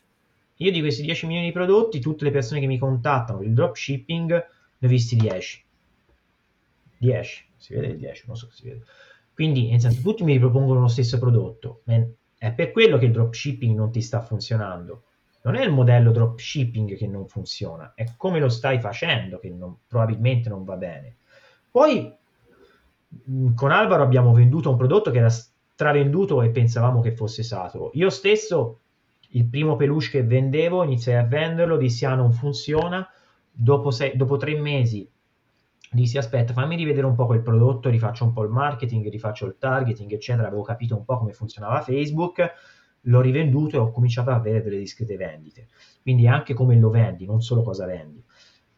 Io di questi 10 milioni di prodotti, tutte le persone che mi contattano per il dropshipping, ne visti 10. 10, si vede il 10, non so se si vede. Quindi, nel senso, tutti mi ripropongono lo stesso prodotto. È per quello che il dropshipping non ti sta funzionando. Non è il modello dropshipping che non funziona, è come lo stai facendo che non, probabilmente non va bene. Poi Mm, con Alvaro abbiamo venduto un prodotto che era stravenduto e pensavamo che fosse saturo. Io stesso, il primo peluche che vendevo, iniziai a venderlo, dissi ah non funziona, dopo, sei, dopo tre mesi dissi aspetta fammi rivedere un po' quel prodotto, rifaccio un po' il marketing, rifaccio il targeting eccetera, avevo capito un po' come funzionava Facebook, l'ho rivenduto e ho cominciato ad avere delle discrete vendite. Quindi anche come lo vendi, non solo cosa vendi.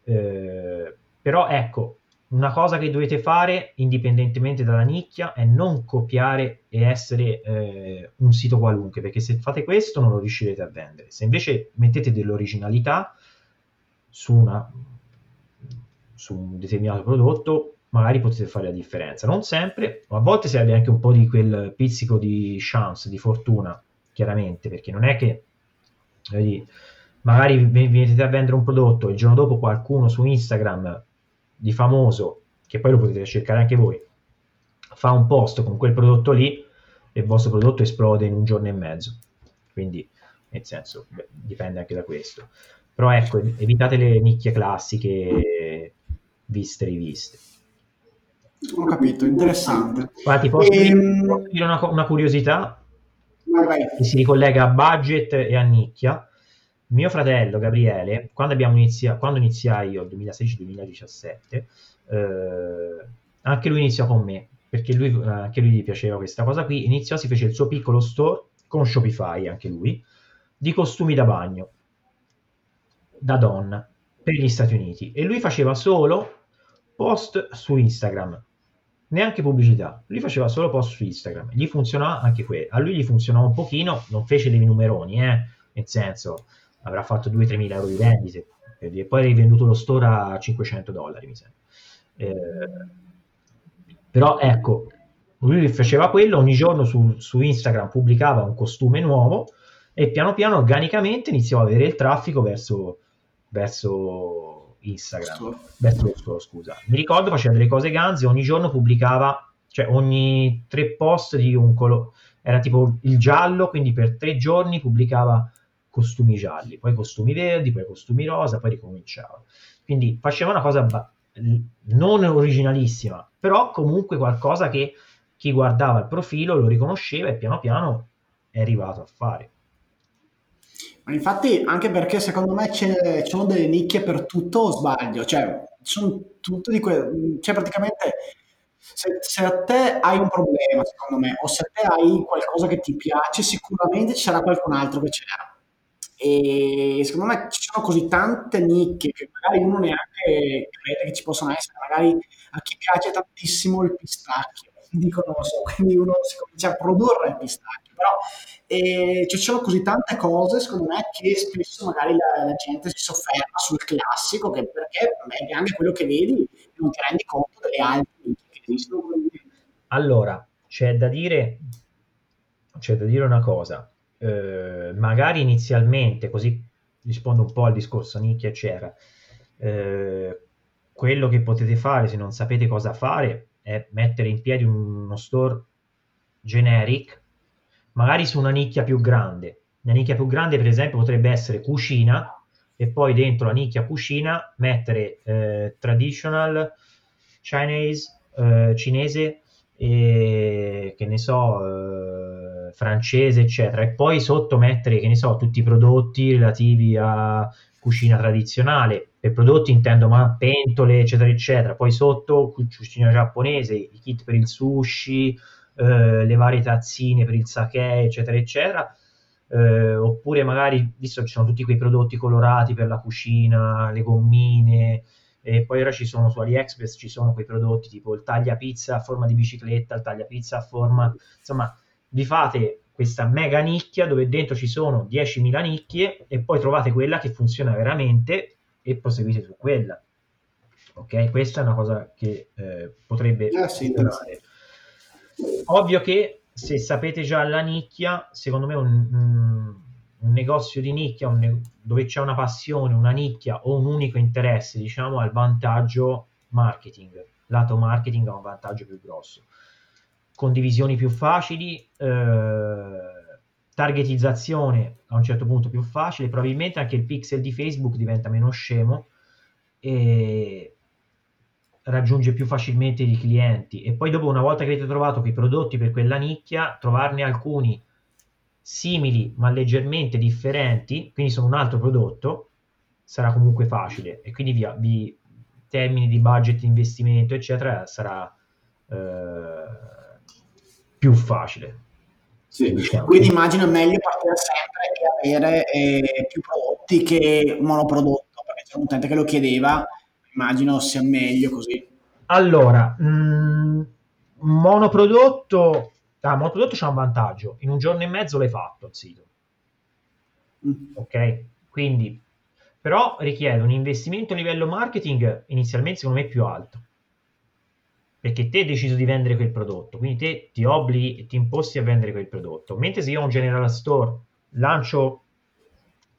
Eh, però ecco, una cosa che dovete fare, indipendentemente dalla nicchia, è non copiare e essere eh, un sito qualunque, perché se fate questo non lo riuscirete a vendere. Se invece mettete dell'originalità su, una, su un determinato prodotto, magari potete fare la differenza. Non sempre, ma a volte serve anche un po' di quel pizzico di chance, di fortuna, chiaramente, perché non è che vedi, magari venite a vendere un prodotto e il giorno dopo qualcuno su Instagram di famoso, che poi lo potete cercare anche voi, fa un post con quel prodotto lì e il vostro prodotto esplode in un giorno e mezzo. Quindi, nel senso, beh, dipende anche da questo. Però ecco, evitate le nicchie classiche viste e riviste. Ho capito, interessante. Guarda, ti posso, ehm... dire, una, una, curiosità vai, vai. che si ricollega a budget e a nicchia mio fratello Gabriele, quando, inizia- quando iniziai io, 2016-2017, eh, anche lui iniziò con me, perché lui, eh, anche lui gli piaceva questa cosa qui, iniziò, si fece il suo piccolo store con Shopify, anche lui, di costumi da bagno, da donna, per gli Stati Uniti. E lui faceva solo post su Instagram, neanche pubblicità, lui faceva solo post su Instagram, gli funzionava anche quello, a lui gli funzionava un pochino, non fece dei numeroni, eh, nel senso avrà fatto 2-3 mila euro di vendite. E poi ha rivenduto lo store a 500 dollari mi sembra. Eh, però ecco lui faceva quello ogni giorno su, su, Instagram pubblicava un costume nuovo e piano piano organicamente iniziò a avere il traffico verso, verso Instagram store. verso lo store scusa mi ricordo faceva delle cose ganze ogni giorno pubblicava cioè ogni tre post di un colore era tipo il giallo quindi per tre giorni pubblicava costumi gialli, poi costumi verdi, poi costumi rosa, poi ricominciava. Quindi faceva una cosa ba- non originalissima, però comunque qualcosa che chi guardava il profilo lo riconosceva e piano piano è arrivato a fare. Infatti, anche perché secondo me ci sono delle nicchie per tutto o sbaglio, cioè, que- cioè praticamente se, se, a te hai un problema, secondo me, o se a te hai qualcosa che ti piace, sicuramente ci sarà qualcun altro che ce l'ha. E secondo me ci sono così tante nicchie che magari uno neanche crede che ci possano essere, magari a chi piace tantissimo il pistacchio, dicono so, quindi uno si comincia a produrre il pistacchio, però eh, ci sono così tante cose secondo me che spesso magari la, la gente si sofferma sul classico che perché è anche quello che vedi non ti rendi conto delle altre che esistono. Allora, c'è da dire, c'è da dire una cosa eh, magari inizialmente, così rispondo un po' al discorso nicchia, c'era, eh, quello che potete fare se non sapete cosa fare è mettere in piedi uno store generic, magari su una nicchia più grande. Una nicchia più grande, per esempio, potrebbe essere cucina e poi dentro la nicchia cucina mettere eh, traditional Chinese, eh, cinese e che ne so, eh, francese, eccetera, e poi sotto mettere, che ne so, tutti i prodotti relativi a cucina tradizionale per prodotti intendo ma pentole, eccetera, eccetera. Poi sotto cucina giapponese, i kit per il sushi, eh, le varie tazzine per il sake, eccetera, eccetera. Eh, oppure magari, visto che ci sono tutti quei prodotti colorati per la cucina, le gommine, e poi ora ci sono su AliExpress ci sono quei prodotti tipo il taglia pizza a forma di bicicletta, il taglia pizza a forma, insomma, vi fate questa mega nicchia dove dentro ci sono 10.000 nicchie e poi trovate quella che funziona veramente e proseguite su quella. Ok, questa è una cosa che eh, potrebbe eh sì, funzionare. Ovvio che se sapete già la nicchia, secondo me un, un, negozio di nicchia un, dove c'è una passione, una nicchia o un unico interesse, diciamo, ha il vantaggio marketing. Lato marketing ha un vantaggio più grosso condivisioni più facili, eh, targetizzazione a un certo punto più facile, probabilmente anche il pixel di Facebook diventa meno scemo e raggiunge più facilmente i clienti e poi dopo una volta che avete trovato quei prodotti per quella nicchia, trovarne alcuni simili ma leggermente differenti, quindi sono un altro prodotto, sarà comunque facile e quindi via, vi termini di budget, investimento, eccetera, sarà eh, più facile. Sì. Diciamo. Quindi immagino meglio partire sempre e avere eh, più prodotti che monoprodotto, perché c'è un utente che lo chiedeva, immagino sia meglio così. Allora, mh, mm, monoprodotto, ah, monoprodotto c'è un vantaggio, in un giorno e mezzo l'hai fatto il sito. Mm. Ok? Quindi, però richiede un investimento a livello marketing inizialmente secondo me più alto perché te hai deciso di vendere quel prodotto, quindi te ti obblighi e ti imposti a vendere quel prodotto. Mentre se io ho un general store, lancio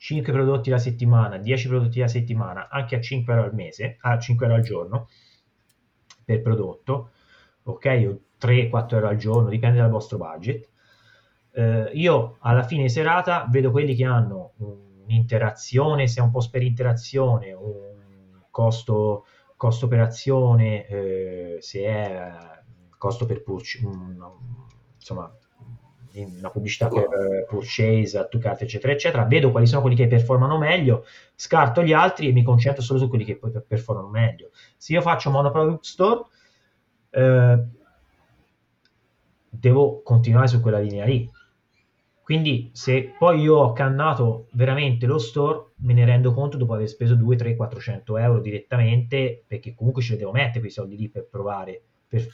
5 prodotti alla settimana, 10 prodotti alla settimana, anche a 5 euro al mese, a 5 euro al giorno per prodotto, ok, o 3-4 euro al giorno, dipende dal vostro budget. Eh, io alla fine serata vedo quelli che hanno un'interazione, se è un post per interazione, un costo costo operazione, eh, se è costo per purch- insomma, una pubblicità per uh, purchase, add to cart, eccetera, eccetera, vedo quali sono quelli che performano meglio, scarto gli altri e mi concentro solo su quelli che poi performano meglio. Se io faccio monoproduct store, eh, devo continuare su quella linea lì. Quindi se poi io ho cannato veramente lo store, me ne rendo conto dopo aver speso 2, 3, 400 euro direttamente, perché comunque ce li devo mettere quei soldi lì per provare, per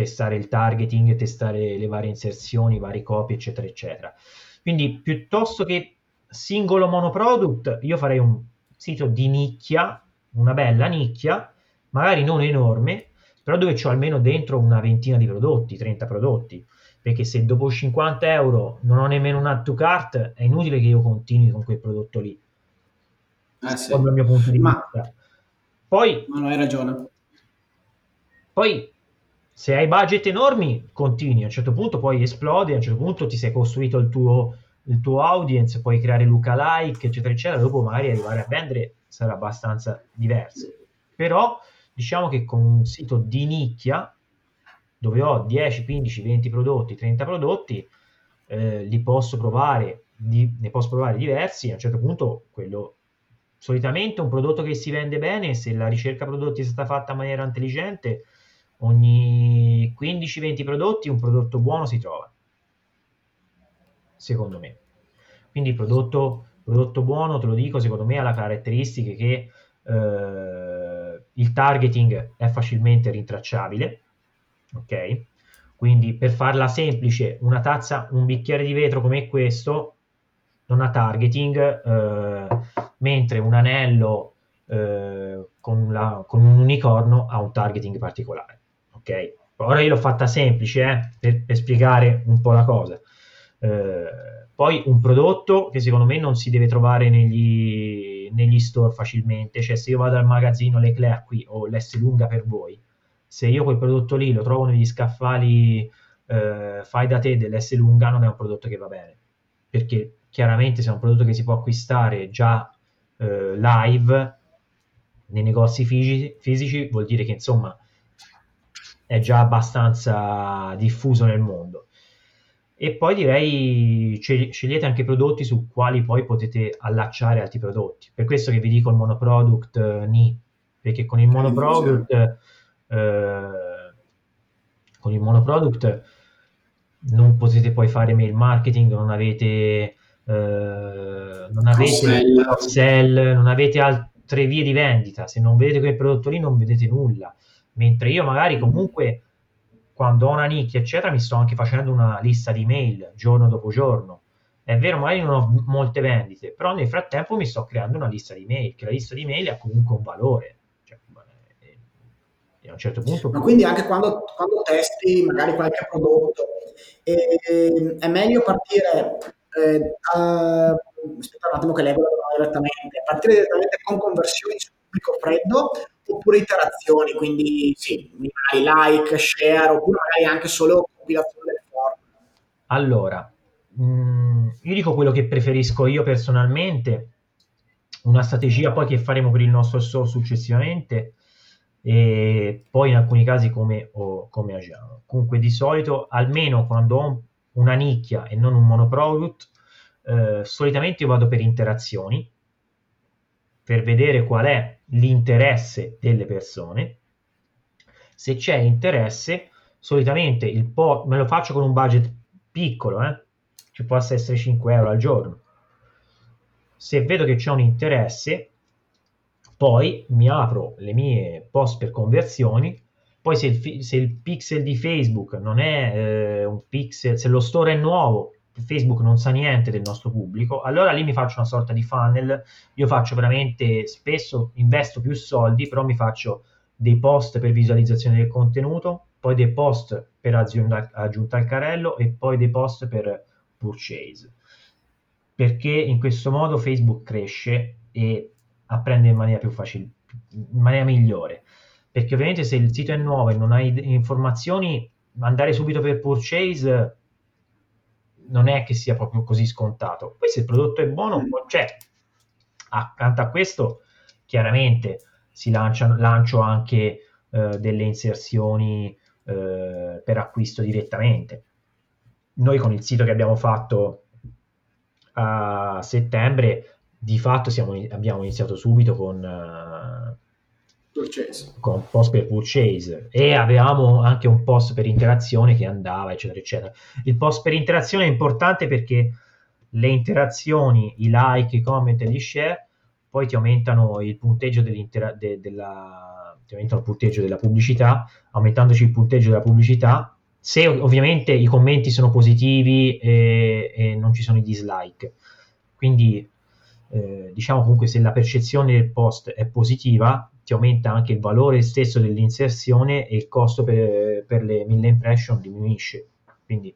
testare il targeting, testare le varie inserzioni, i vari copie, eccetera, eccetera. Quindi piuttosto che singolo monoproduct, io farei un sito di nicchia, una bella nicchia, magari non enorme, però dove ho almeno dentro una ventina di prodotti, 30 prodotti perché se dopo 50 euro non ho nemmeno un add to cart è inutile che io continui con quel prodotto lì eh sì. il mio punto di ma, vista poi ma non hai ragione poi se hai budget enormi continui. A un certo punto poi esplodi a un certo punto ti sei costruito il tuo, il tuo audience puoi creare lookalike eccetera eccetera. Dopo magari arrivare a vendere sarà abbastanza diverso. Però diciamo che con un sito di nicchia dove ho 10, 15, 20 prodotti, 30 prodotti, eh, li posso provare, di, ne posso provare diversi, a un certo punto quello solitamente un prodotto che si vende bene, se la ricerca prodotti è stata fatta in maniera intelligente, ogni 15-20 prodotti un prodotto buono si trova, secondo me. Quindi prodotto, prodotto buono, te lo dico, secondo me ha la caratteristica che eh, il targeting è facilmente rintracciabile, ok? Quindi per farla semplice, una tazza, un bicchiere di vetro come questo non ha targeting, eh, mentre un anello eh, con, la, con, un unicorno ha un targeting particolare, ok? Ora io l'ho fatta semplice eh, per, per, spiegare un po' la cosa. Eh, poi un prodotto che secondo me non si deve trovare negli, negli store facilmente, cioè se io vado al magazzino Leclerc qui o l'S lunga per voi, se io quel prodotto lì lo trovo negli scaffali eh, fai da te dell'S lunga non è un prodotto che va bene perché chiaramente se è un prodotto che si può acquistare già eh, live nei negozi fisici, fisici vuol dire che insomma è già abbastanza diffuso nel mondo e poi direi scegliete anche prodotti su quali poi potete allacciare altri prodotti. Per questo che vi dico il monoproduct eh, ni, perché con il monoproduct eh, con il monoproduct non potete poi fare mail marketing, non avete eh, non avete cross-sell, non avete altre vie di vendita. Se non vedete quel prodotto lì non vedete nulla. Mentre io magari comunque quando ho una nicchia, eccetera, mi sto anche facendo una lista di mail giorno dopo giorno. È vero, magari non ho molte vendite, però nel frattempo mi sto creando una lista di mail, che la lista di mail ha comunque un valore. Cioè, e a un certo punto... Ma quindi anche quando, quando testi magari qualche prodotto, eh, è meglio partire... Eh, a, aspetta un attimo che leggo direttamente, partire direttamente con conversioni su pubblico freddo oppure iterazioni, quindi sì, like, share, oppure magari anche solo compilazione del form. Allora, mh, mm, io dico quello che preferisco io personalmente, una strategia poi che faremo per il nostro store successivamente e poi in alcuni casi come, oh, come agiamo. Comunque di solito, almeno quando ho una nicchia e non un monoproduct, eh, solitamente io vado per interazioni, per vedere qual è l'interesse delle persone. Se c'è interesse, solitamente il po- me lo faccio con un budget piccolo, eh? ci possa essere 5 euro al giorno. Se vedo che c'è un interesse, poi mi apro le mie post per conversioni. Poi se il, se il pixel di Facebook non è eh, un pixel, se lo store è nuovo, Facebook non sa niente del nostro pubblico, allora lì mi faccio una sorta di funnel, io faccio veramente spesso, investo più soldi, però mi faccio dei post per visualizzazione del contenuto, poi dei post per aggiunta, aggiunta al carrello e poi dei post per purchase. Perché in questo modo Facebook cresce e apprende in maniera più facile, in maniera migliore. Perché ovviamente se il sito è nuovo e non hai informazioni, andare subito per purchase non è che sia proprio così scontato. Poi se il prodotto è buono, mm. c'è. Accanto a questo, chiaramente si lanciano, lancio anche eh, delle inserzioni eh, per acquisto direttamente. Noi con il sito che abbiamo fatto a settembre, di fatto siamo, abbiamo iniziato subito con... Uh, con post per purchase e avevamo anche un post per interazione che andava eccetera eccetera. Il post per interazione è importante perché le interazioni i like i comment e gli share poi ti aumentano il punteggio de- della ti aumentano il punteggio della pubblicità. Aumentandoci il punteggio della pubblicità se ovviamente i commenti sono positivi e, e non ci sono i dislike. Quindi eh, diciamo comunque se la percezione del post è positiva ti aumenta anche il valore stesso dell'inserzione e il costo per, per le mille impression diminuisce. Quindi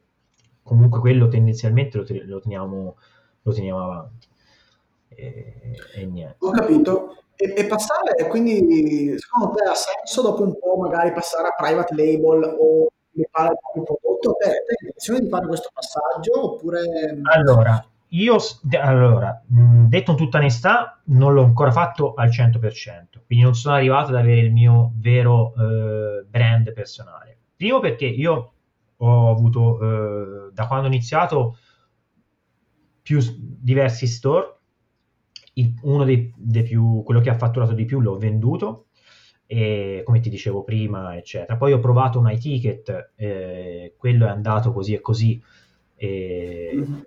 comunque quello tendenzialmente lo, lo, teniamo, lo teniamo avanti. E, e niente. Ho capito. E, e, passare, quindi secondo te ha senso dopo un po' magari passare a private label o fare il proprio prodotto? Te hai intenzione di fare questo passaggio oppure... Allora, io, allora, detto in tutta onestà, non l'ho ancora fatto al 100%, quindi non sono arrivato ad avere il mio vero eh, brand personale. Primo perché io ho avuto, eh, da quando ho iniziato, più diversi store, il, uno dei, dei, più, quello che ha fatturato di più l'ho venduto, e, come ti dicevo prima, eccetera. Poi ho provato un iTicket, eh, quello è andato così e così, e, mm-hmm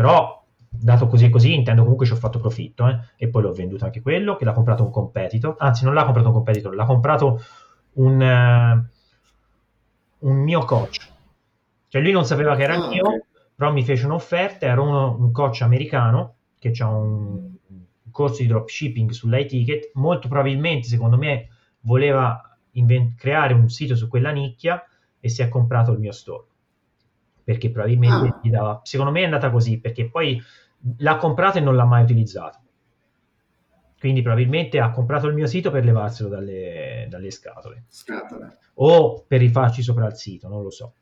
però dato così e così intendo comunque ci ho fatto profitto eh? e poi l'ho venduto anche quello che l'ha comprato un competitor anzi non l'ha comprato un competitor l'ha comprato un, uh, un mio coach cioè lui non sapeva che era ah, mio okay. però mi fece un'offerta era uno, un coach americano che ha un, un corso di dropshipping sull'iTicket molto probabilmente secondo me voleva invent- creare un sito su quella nicchia e si è comprato il mio store perché probabilmente ah. gli dava... Secondo me è andata così, perché poi l'ha comprato e non l'ha mai utilizzato. Quindi probabilmente ha comprato il mio sito per levarselo dalle, dalle scatole. Scatole. O per rifarci sopra il sito, non lo so.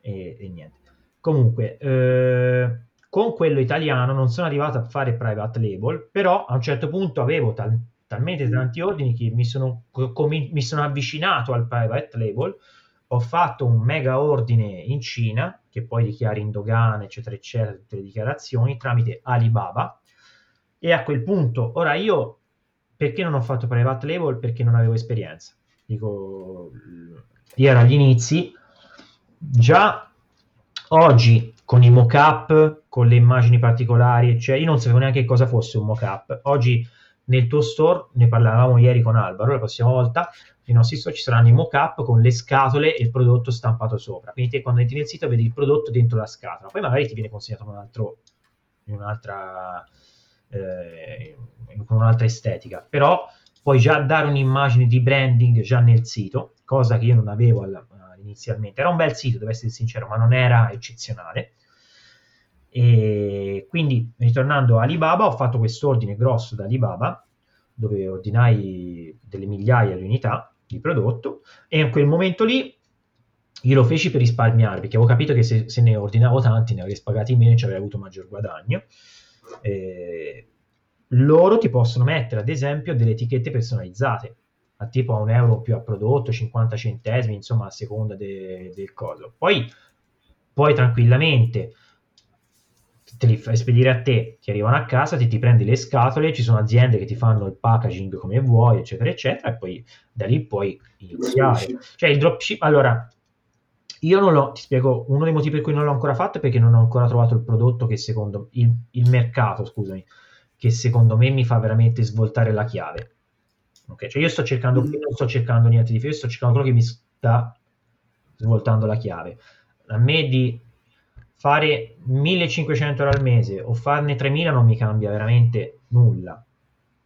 E, e niente. Comunque, eh, con quello italiano non sono arrivato a fare private label, però a un certo punto avevo tal- talmente tanti ordini che mi sono, com- mi sono avvicinato al private label ho fatto un mega ordine in Cina, che poi dichiari in dogana, eccetera, eccetera, tutte le dichiarazioni, tramite Alibaba, e a quel punto, ora io, perché non ho fatto private label? Perché non avevo esperienza. Dico, io ero agli inizi, già oggi con i mock-up, con le immagini particolari, cioè io non sapevo neanche cosa fosse un mock-up. Oggi nel tuo store, ne parlavamo ieri con Alvaro, la prossima volta nei nostri store ci saranno i mock-up con le scatole e il prodotto stampato sopra. Quindi te quando entri nel sito vedi il prodotto dentro la scatola, poi magari ti viene consegnato un altro, un'altra, eh, con un'altra estetica, però puoi già dare un'immagine di branding già nel sito, cosa che io non avevo alla, inizialmente. Era un bel sito, devo essere sincero, ma non era eccezionale. E quindi, ritornando a Alibaba, ho fatto quest'ordine grosso da Alibaba, dove ordinai delle migliaia di unità di prodotto, e in quel momento lì io lo feci per risparmiare, perché avevo capito che se, se ne ordinavo tanti, ne avrei spagati meno e ci avrei avuto maggior guadagno. E loro ti possono mettere, ad esempio, delle etichette personalizzate a tipo a un euro più a prodotto, 50 centesimi, insomma, a seconda de, del coso. Poi puoi tranquillamente te li fai spedire a te, ti arrivano a casa, ti, ti prendi le scatole, ci sono aziende che ti fanno il packaging come vuoi, eccetera, eccetera, e poi da lì puoi iniziare. Cioè il dropship, allora, io non l'ho, ti spiego, uno dei motivi per cui non l'ho ancora fatto è perché non ho ancora trovato il prodotto che secondo il, il mercato, scusami, che secondo me mi fa veramente svoltare la chiave. Okay? Cioè io sto cercando, mm. non sto cercando niente di più, sto cercando quello che mi sta svoltando la chiave. A me di fare 1500 euro al mese o farne 3000 non mi cambia veramente nulla.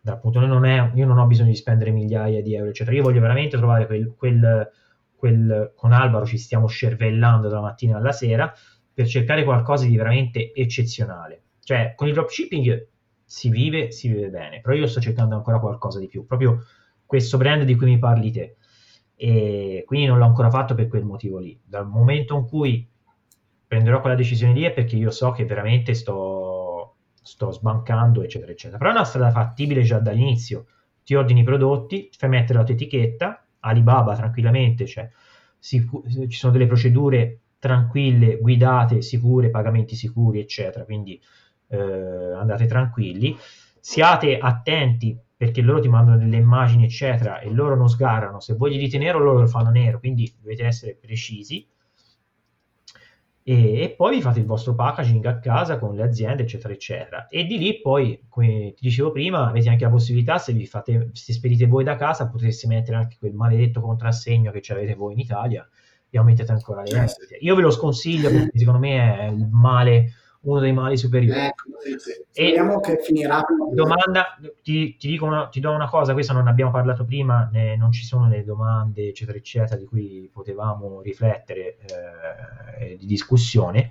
Appunto, non è, io non ho bisogno di spendere migliaia di euro, eccetera. Io voglio veramente trovare quel, quel, quel con Alvaro ci stiamo scervellando dalla mattina alla sera per cercare qualcosa di veramente eccezionale. Cioè, con il dropshipping si vive, si vive bene, però io sto cercando ancora qualcosa di più, proprio questo brand di cui mi parli te. E quindi non l'ho ancora fatto per quel motivo lì. Dal momento in cui prenderò quella decisione lì è perché io so che veramente sto, sto sbancando, eccetera, eccetera. Però è una strada fattibile già dall'inizio. Ti ordini i prodotti, fai mettere la tua etichetta, Alibaba tranquillamente, cioè, sicu- ci sono delle procedure tranquille, guidate, sicure, pagamenti sicuri, eccetera. Quindi eh, andate tranquilli, siate attenti perché loro ti mandano delle immagini eccetera e loro non sgarrano, se voi di nero loro lo fanno nero, quindi dovete essere precisi e, e, poi vi fate il vostro packaging a casa con le aziende eccetera eccetera. E di lì poi come ti dicevo prima avete anche la possibilità se vi fate se spedite voi da casa potreste mettere anche quel maledetto contrassegno che avete voi in Italia e aumentate ancora le vendite io ve lo sconsiglio perché secondo me è il male uno dei mali superiori. Ecco, sì, sì. Speriamo che finirà. Domanda, ti, ti, dico una, ti do una cosa, questa non abbiamo parlato prima, né, non ci sono le domande, eccetera, eccetera, di cui potevamo riflettere eh, di discussione.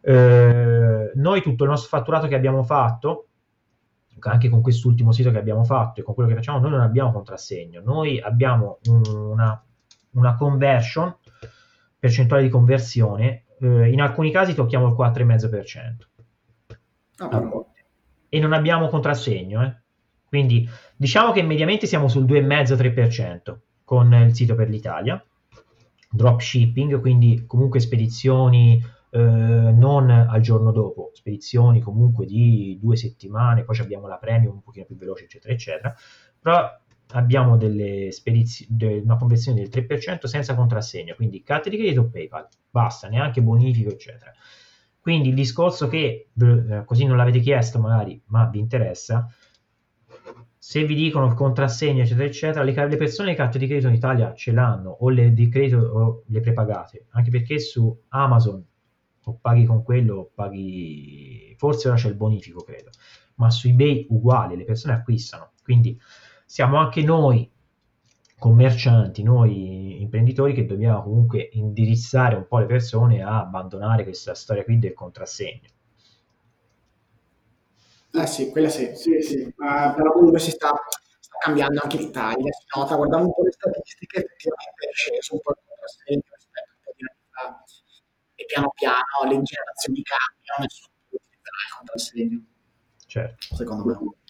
Eh, noi tutto il nostro fatturato che abbiamo fatto, anche con quest'ultimo sito che abbiamo fatto e con quello che facciamo, noi non abbiamo contrassegno, noi abbiamo una, una conversion, percentuale di conversione eh, in alcuni casi tocchiamo il 4,5%. Ah, e non abbiamo contrassegno, eh? quindi diciamo che mediamente siamo sul 2,5-3% con il sito per l'Italia, dropshipping, quindi comunque spedizioni eh, non al giorno dopo, spedizioni comunque di due settimane, poi abbiamo la premium un pochino più veloce, eccetera, eccetera, però abbiamo delle spedizi- de- una conversione del 3% senza contrassegno, quindi carta di credito o PayPal, basta, neanche bonifico, eccetera. Quindi il discorso che, eh, così non l'avete chiesto magari, ma vi interessa, se vi dicono il contrassegno, eccetera, eccetera, le, le persone le carte di credito in Italia ce l'hanno, o le di credito o le prepagate, anche perché su Amazon o paghi con quello o paghi, forse ora c'è il bonifico, credo, ma su eBay uguale, le persone acquistano, quindi siamo anche noi commercianti, noi imprenditori che dobbiamo comunque indirizzare un po' le persone a abbandonare questa storia qui del contrassegno. Eh sì, quella sì, sì, sì. Uh, però comunque si sta, sta, cambiando anche l'Italia, si nota, guardando un po' le statistiche, effettivamente è sceso un po' il contrassegno rispetto a un po' di anni fa e piano piano le generazioni cambiano, nessuno più utilizzerà il contrassegno. Certo. Secondo me.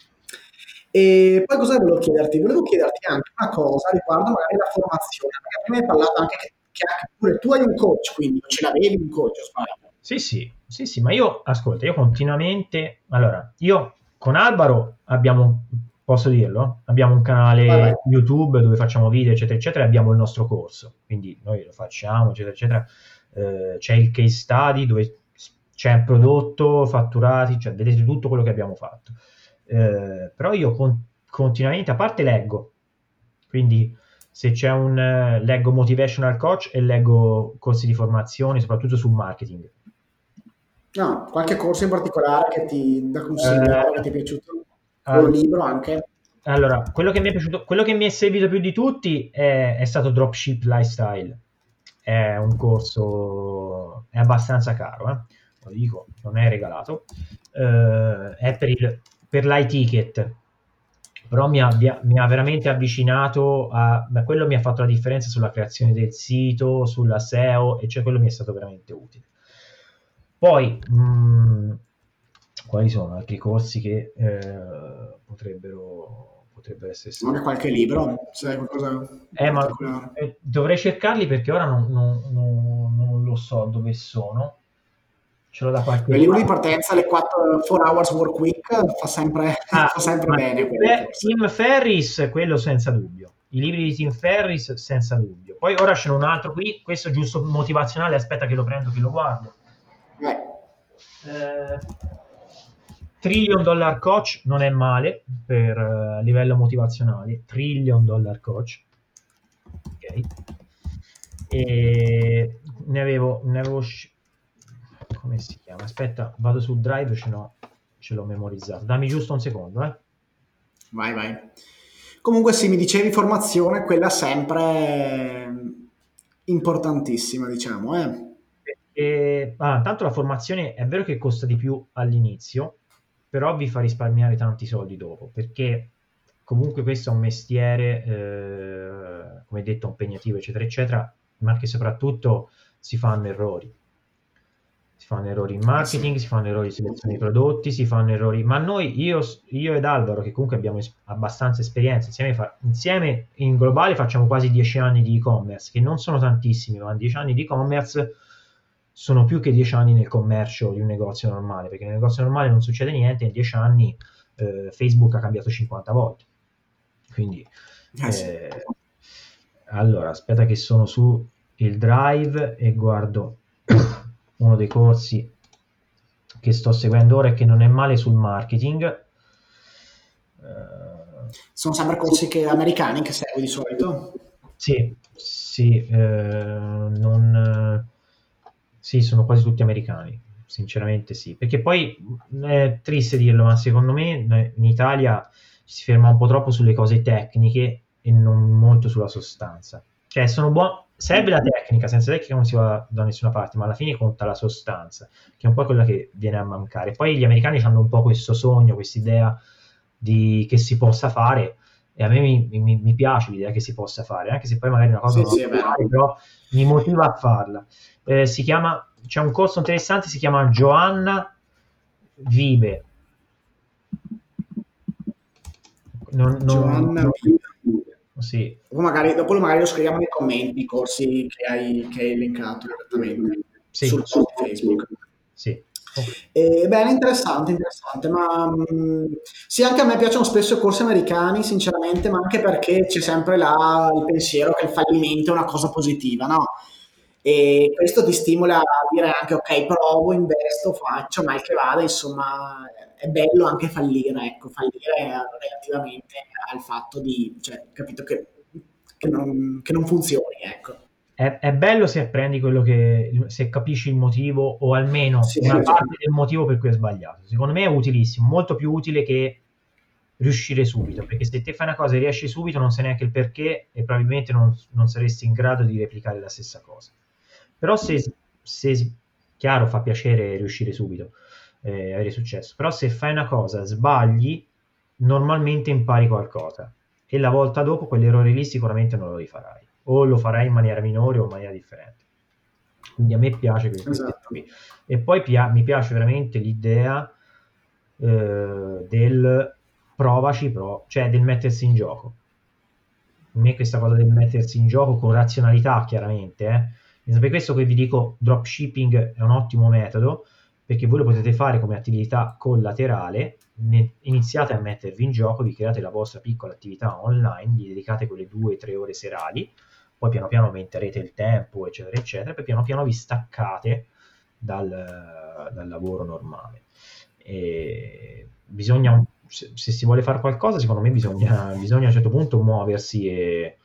E poi cosa volevo chiederti? Volevo chiederti anche una cosa riguardo magari la formazione, perché prima hai parlato anche che che anche pure tu hai un coach, quindi non ce l'avevi un coach, sbaglio. Sì, sì, sì, sì, ma io, ascolta, io continuamente, allora, io con Albaro abbiamo, posso dirlo, abbiamo un canale vai. YouTube dove facciamo video, eccetera, eccetera, e abbiamo il nostro corso, quindi noi lo facciamo, eccetera, eccetera. Eh, c'è il case study dove c'è il prodotto, fatturati, cioè vedete tutto quello che abbiamo fatto. Eh, però io con- continuamente, a parte leggo, quindi se c'è un eh, leggo motivational coach e leggo corsi di formazione, soprattutto sul marketing. No, qualche corso in particolare che ti da consigliare, Eh, che ti è piaciuto? O un libro anche? Allora, quello che mi è piaciuto, quello che mi è servito più di tutti è, è stato Dropship Lifestyle. È un corso, è abbastanza caro, eh? Lo dico, non è regalato. Eh, è per, il, per l'iTicket, però mi ha, mi ha veramente avvicinato a... beh, quello mi ha fatto la differenza sulla creazione del sito, sulla SEO, e cioè quello mi è stato veramente utile. Poi, mh, quali sono altri corsi che eh, potrebbero, potrebbero essere Magari qualche libro, se hai qualcosa? Eh, ma eh, dovrei cercarli perché ora non, non- non- non lo so dove sono. Ce l'ho da qualche Il libro di parte. partenza, le 4 hours work week, fa sempre, Ah, fa sempre bene. Tim quello. Tim Ferris, quello senza dubbio. I libri di Tim Ferris, senza dubbio. Poi ora c'è un altro qui, questo giusto motivazionale. Aspetta, che lo prendo, che lo guardo. Eh, Eh, Trillion Dollar Coach non è male per eh, livello motivazionale. Trillion Dollar Coach. Ok. E ne avevo, ne avevo sci- come si chiama? Aspetta, vado sul drive, ce l'ho, ce l'ho memorizzato. Dammi giusto un secondo, eh. vai, vai. Comunque sì, mi dicevi formazione, quella sempre importantissima, diciamo. Eh. E, ah, tanto la formazione è vero che costa di più all'inizio, però vi fa risparmiare tanti soldi dopo, perché comunque questo è un mestiere, eh, come detto, impegnativo, eccetera, eccetera, ma che soprattutto si fanno errori. Si fanno errori in marketing, si fanno errori in selezione di prodotti, si fanno errori. Ma noi, io, io ed Alvaro, che comunque abbiamo es- abbastanza esperienza, insieme, fa- insieme in globale facciamo quasi 10 anni di e-commerce, che non sono tantissimi, ma 10 anni di e-commerce sono più che 10 anni nel commercio di un negozio normale, perché nel negozio normale non succede niente, in 10 anni eh, Facebook ha cambiato 50 volte. Quindi, Eh sì. eh, allora, aspetta che sono su il drive e guardo uno dei corsi che sto seguendo ora e che non è male sul marketing. Eh, Sono sempre corsi che- americani che segui di solito. sì, sì, eh, non, sì, sono quasi tutti americani, sinceramente sì, perché poi è triste dirlo, ma secondo me in Italia si ferma un po' troppo sulle cose tecniche e non molto sulla sostanza. Cioè, sono buoni, serve la tecnica, senza tecnica non si va da nessuna parte, ma alla fine conta la sostanza, che è un po' quella che viene a mancare. Poi gli americani hanno un po' questo sogno, questa idea di che si possa fare, e a me mi, mi- mi piace l'idea che si possa fare, anche se poi magari una cosa Sì, non sì, fare, però mi motiva a farla. Eh, si chiama, c'è un corso interessante, si chiama Giovanna Vive. Non, non- Giovanna Vive. Sì, Dopo magari, dopo lo- magari lo scriviamo nei commenti, i corsi che hai, che hai elencato direttamente Sì. sul post Facebook. sì. Ok. E, bene, interessante, interessante, ma mh, sì, anche a me piacciono spesso i corsi americani, sinceramente, ma anche perché c'è sempre là il pensiero che il fallimento è una cosa positiva, no? E questo ti stimola a dire anche, ok, provo, investo, faccio, mal che vada, insomma, è bello anche fallire, ecco, fallire relativamente al fatto di, cioè, capito, che, che non, che non funzioni, ecco. È, è bello se apprendi quello che, se capisci il motivo o almeno Sì, una sì. parte del motivo per cui è sbagliato. Secondo me è utilissimo, molto più utile che riuscire subito, perché se te fai una cosa e riesci subito non sai neanche il perché e probabilmente non, non saresti in grado di replicare la stessa cosa. Però se, se chiaro fa piacere riuscire subito, eh, avere successo, però se fai una cosa, sbagli, normalmente impari qualcosa e la volta dopo quell'errore lì sicuramente non lo rifarai o lo farai in maniera minore o in maniera differente. Quindi a me piace questo Esatto. qui. E poi pia- mi piace veramente l'idea eh, del provaci, pro, cioè del mettersi in gioco. me questa cosa del mettersi in gioco con razionalità, chiaramente, eh. Per questo che vi dico, dropshipping è un ottimo metodo, perché voi lo potete fare come attività collaterale, iniziate a mettervi in gioco, vi create la vostra piccola attività online, gli dedicate quelle due o tre ore serali, poi piano piano aumenterete il tempo, eccetera, eccetera, poi piano piano vi staccate dal, dal lavoro normale. E bisogna, se, se, si vuole fare qualcosa, secondo me bisogna, bisogna a un certo punto muoversi e,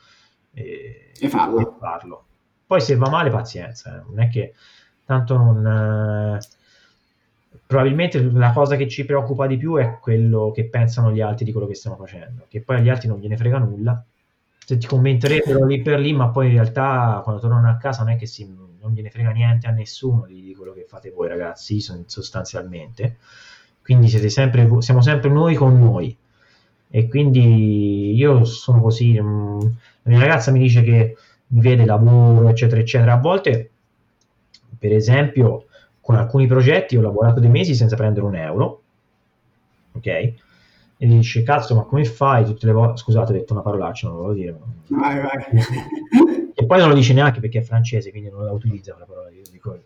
e, e, farlo. e farlo. Poi se va male, pazienza, eh. non è che tanto non... Eh, probabilmente la cosa che ci preoccupa di più è quello che pensano gli altri di quello che stiamo facendo, che poi agli altri non gliene frega nulla. Se ti commenterebbero lì per lì, ma poi in realtà quando tornano a casa non è che si, non gliene frega niente a nessuno di, di quello che fate voi ragazzi, sostanzialmente. Quindi siete sempre, siamo sempre noi con noi. E quindi io sono così. Mm, la mia ragazza mi dice che vede lavoro, eccetera, eccetera. A volte, per esempio, con alcuni progetti ho lavorato dei mesi senza prendere un euro, ok? E dice, cazzo, ma come fai tutte le volte... Scusate, ho detto una parolaccia, non lo volevo dire. Vai, vai. E poi non lo dice neanche perché è francese, quindi non la utilizza la parola, io dico...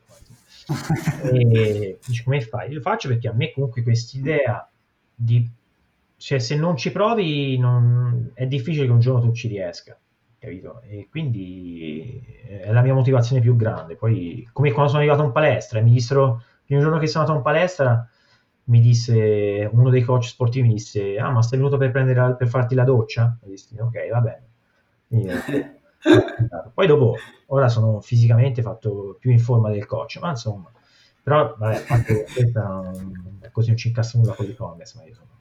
e dice, come fai? Io lo faccio perché a me comunque quest'idea di... Cioè, se non ci provi, non... è difficile che un giorno tu ci riesca capito? E quindi è la mia motivazione più grande. Poi, come quando sono arrivato in palestra e mi dissero, il primo giorno che sono andato in palestra, mi disse uno dei coach sportivi mi disse ah ma stai venuto per, prendere, per farti la doccia? E dissi ok va bene quindi, poi dopo ora sono fisicamente fatto più in forma del coach ma insomma però vabbè questa, così non ci incassa nulla con l'e-commerce ma io sono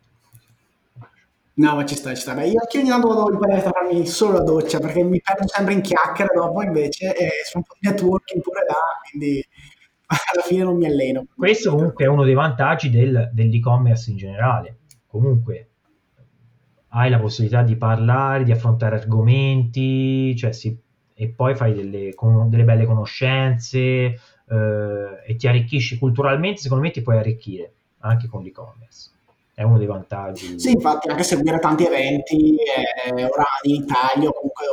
No, ma ci sta, ci sta. Beh, io anche ogni tanto vado in palestra a farmi solo la doccia perché mi perdo sempre in chiacchiere dopo invece e sono un po' di networking pure là, quindi alla fine non mi alleno. Questo comunque è uno dei vantaggi del, dell'e-commerce in generale. Comunque hai la possibilità di parlare, di affrontare argomenti, cioè si, e poi fai delle, con, delle belle conoscenze eh, e ti arricchisci culturalmente, secondo me ti puoi arricchire anche con l'e-commerce è uno dei vantaggi. Sì, infatti anche seguire tanti eventi, eh, ora in Italia comunque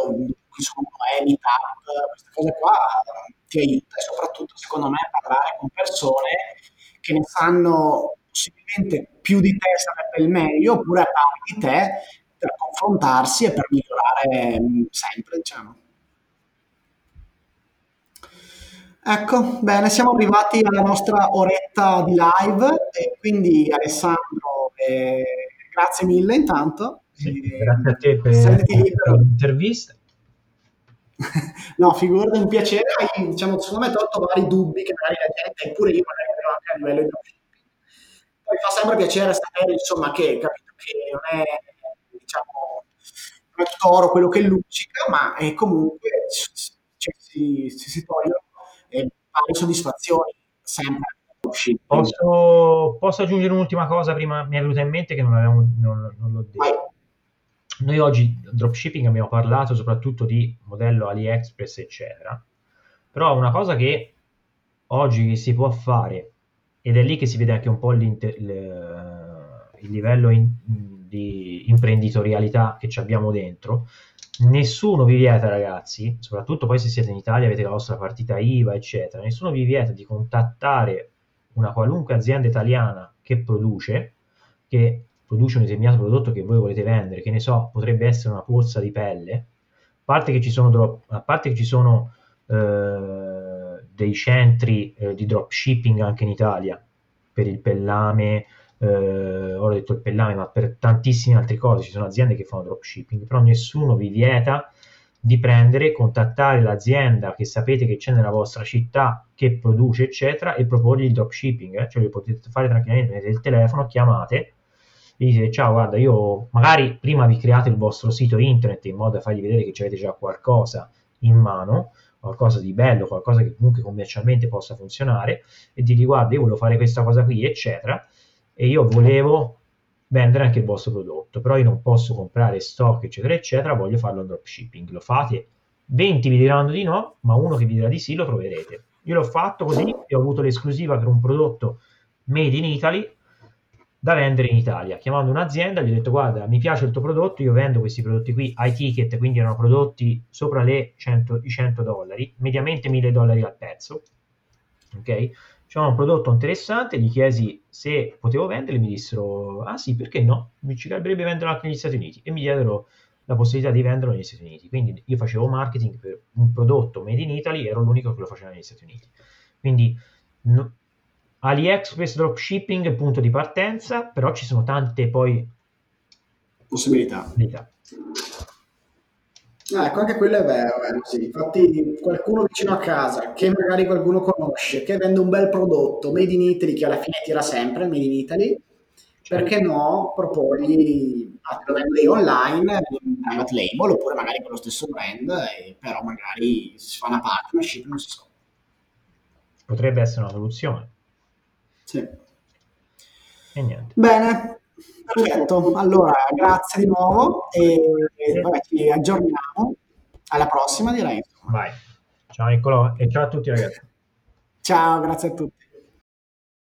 sono eh, meetup, queste cose qua ti aiuta e soprattutto secondo me parlare con persone che ne sanno possibilmente più di te sarebbe il meglio oppure a pari di te per confrontarsi e per migliorare mm, sempre, diciamo. Ecco, bene, siamo arrivati alla nostra oretta di live e quindi Alessandro eh, grazie mille intanto. Sì, grazie a te per, per l'intervista. no, figurati un piacere, hai, diciamo, secondo me tolto vari dubbi che magari la gente, eppure io magari avevo anche a livello di. Poi fa sempre piacere sapere, insomma, che capito che non è, diciamo, non è toro quello che luccica, ma è comunque cioè, si, si, si tolgono eh, varie soddisfazioni sempre Posso, posso, aggiungere un'ultima cosa prima mi è venuta in mente che non, avevamo, non, non l'ho detto. Noi oggi dropshipping abbiamo parlato soprattutto di modello AliExpress, eccetera. Però una cosa che oggi si può fare, ed è lì che si vede anche un po' il, il livello in, di imprenditorialità che ci abbiamo dentro, nessuno vi vieta, ragazzi, soprattutto poi se siete in Italia, avete la vostra partita IVA, eccetera, nessuno vi vieta di contattare una qualunque azienda italiana che produce, che produce un determinato prodotto che voi volete vendere, che ne so, potrebbe essere una polsa di pelle, a parte che ci sono, drop, a parte che ci sono eh, dei centri eh, di dropshipping anche in Italia, per il pellame, eh, ora ho detto il pellame, ma per tantissime altre cose ci sono aziende che fanno dropshipping, però nessuno vi vieta di prendere, contattare l'azienda che sapete che c'è nella vostra città, che produce, eccetera, e proporgli il dropshipping. Eh? Cioè, lo potete fare tranquillamente, prendete il telefono, chiamate e dite ciao, guarda, io magari prima vi create il vostro sito internet in modo da fargli vedere che avete già qualcosa in mano, qualcosa di bello, qualcosa che comunque commercialmente possa funzionare, e dirgli guarda, io volevo fare questa cosa qui, eccetera, e io volevo vendere anche il vostro prodotto, però io non posso comprare stock, eccetera, eccetera, voglio farlo in dropshipping. Lo fate, 20 vi diranno di no, ma uno che vi dirà di sì lo troverete. Io l'ho fatto così ho avuto l'esclusiva per un prodotto made in Italy da vendere in Italia. Chiamando un'azienda, gli ho detto guarda, mi piace il tuo prodotto, io vendo questi prodotti qui, high ticket, quindi erano prodotti sopra le 100, i 100 dollari, mediamente 1000 dollari al pezzo. Ok? C'era un prodotto interessante, gli chiesi se potevo venderli, mi dissero ah sì, perché no? Mi ci piacerebbe venderlo anche negli Stati Uniti e mi diedero la possibilità di venderlo negli Stati Uniti. Quindi io facevo marketing per un prodotto made in Italy, ero l'unico che lo faceva negli Stati Uniti. Quindi no, AliExpress dropshipping punto di partenza, però ci sono tante poi possibilità. possibilità. Ah, ecco, anche quello è vero, eh, sì. Infatti qualcuno vicino a casa, che magari qualcuno conosce, che vende un bel prodotto, made in Italy, che alla fine tira sempre, made in Italy, perché no, proponi, ah, lo vendo io online, in private label, oppure magari con lo stesso brand, e però magari si fa una partnership, non si so. Potrebbe essere una soluzione. Sì. E niente. Bene, perfetto. Allora, grazie di nuovo e, e vabbè, ci aggiorniamo. Alla prossima, direi. Vai. Ciao Niccolò e ciao a tutti ragazzi. Ciao, grazie a tutti.